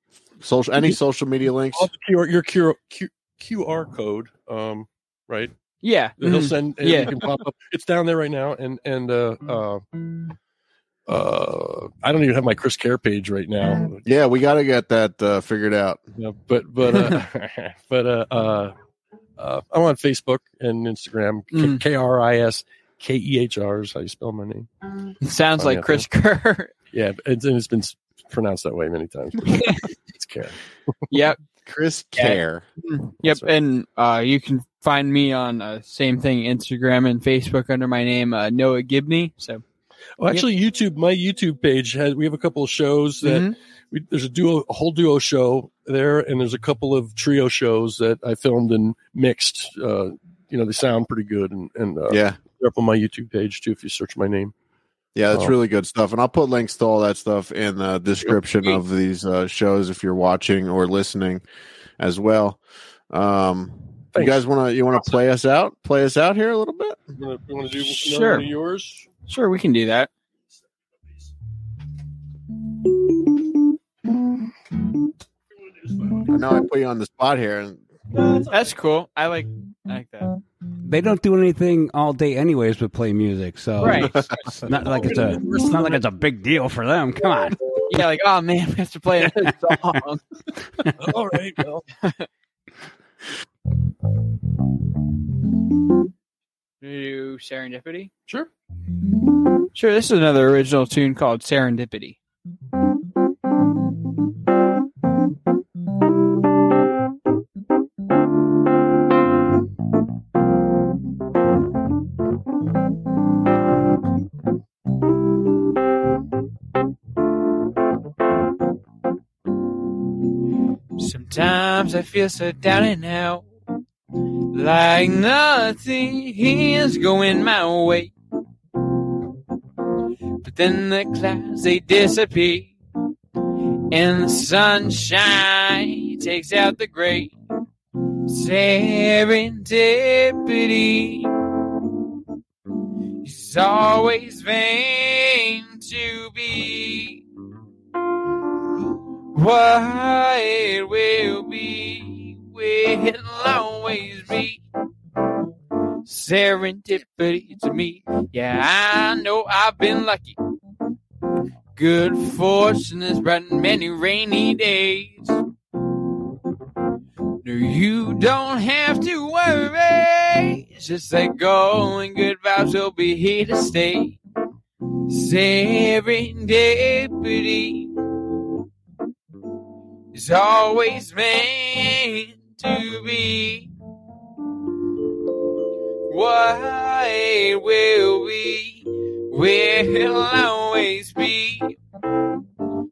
social, any social media links? All the QR, your QR, Q, QR code, um, right? Yeah. that He'll Mhm. send. and Yeah. you can pop up. It's down there right now, and and uh, uh, uh, I don't even have my Kris Kehr page right now. Yeah, we got to get that uh, figured out. Yeah, but but uh, but uh, uh, uh, I'm on Facebook and Instagram. Mm. K R I S K E H R is how you spell my name. It sounds like. Chris Kerr. Yeah, it's, and it's been pronounced that way many times. it's Care. yep. Chris Yeah. Care. Yep, and uh, you can find me on uh, same thing, Instagram and Facebook under my name uh, Noah Gibney. So Oh, actually, YouTube. My YouTube page has. We have a couple of shows that Mhm. we, there's a duo, a whole duo show there, and there's a couple of trio shows that I filmed and mixed. Uh, you know, they sound pretty good, and and uh, Yeah. they're up on my YouTube page too if you search my name. Yeah, that's Oh. really good stuff. And I'll put links to all that stuff in the description Sweet. of these uh, shows if you're watching or listening as well. Um, you guys want to you want to play us out? Play us out here a little bit. You want to, you want to do Sure. yours? Sure, we can do that. I know I put you on the spot here, and That's cool. I like I like that. They don't do anything all day, anyways, but play music. So Right. it's not like it's a it's not like it's a big deal for them. Come on. yeah, like oh man, we have to play another song. All right. Well, do Serendipity? sure. Sure, this is another original tune called Serendipity. Sometimes I feel so down and out, like nothing is going my way. But then the clouds they disappear, and the sunshine takes out the gray. Serendipity is always vain to be what it will be, will always be. Serendipity to me. Yeah, I know I've been lucky. Good fortune has brought many rainy days. No, you don't have to worry. Just let go and good vibes will be here to stay. Serendipity is always meant to be Why will we? Will always be.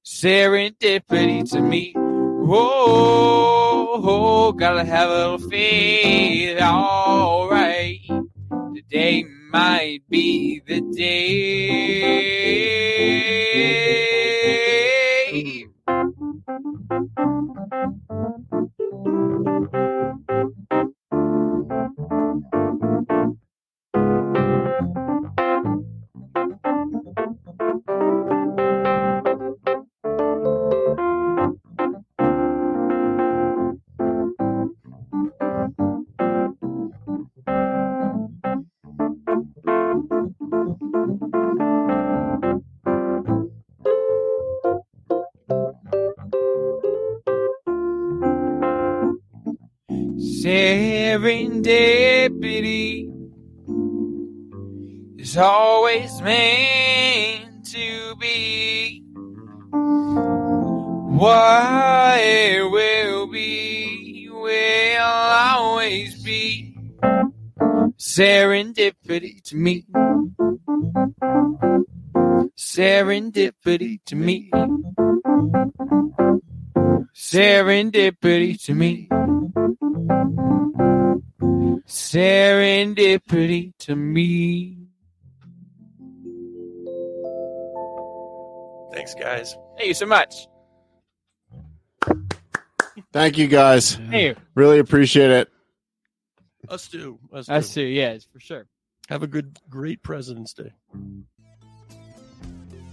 Serendipity to me. Oh, oh, gotta have a little faith. All right, today might be the day. Serendipity is always meant to be what it will be, will always be. Serendipity to me. Serendipity to me. Serendipity to me. Serendipity to me. Thanks, guys. Thank you so much. thank you guys. Thank you. Really appreciate it. Us too. Us, Us too. too, yes, for sure. Have a good, great President's Day.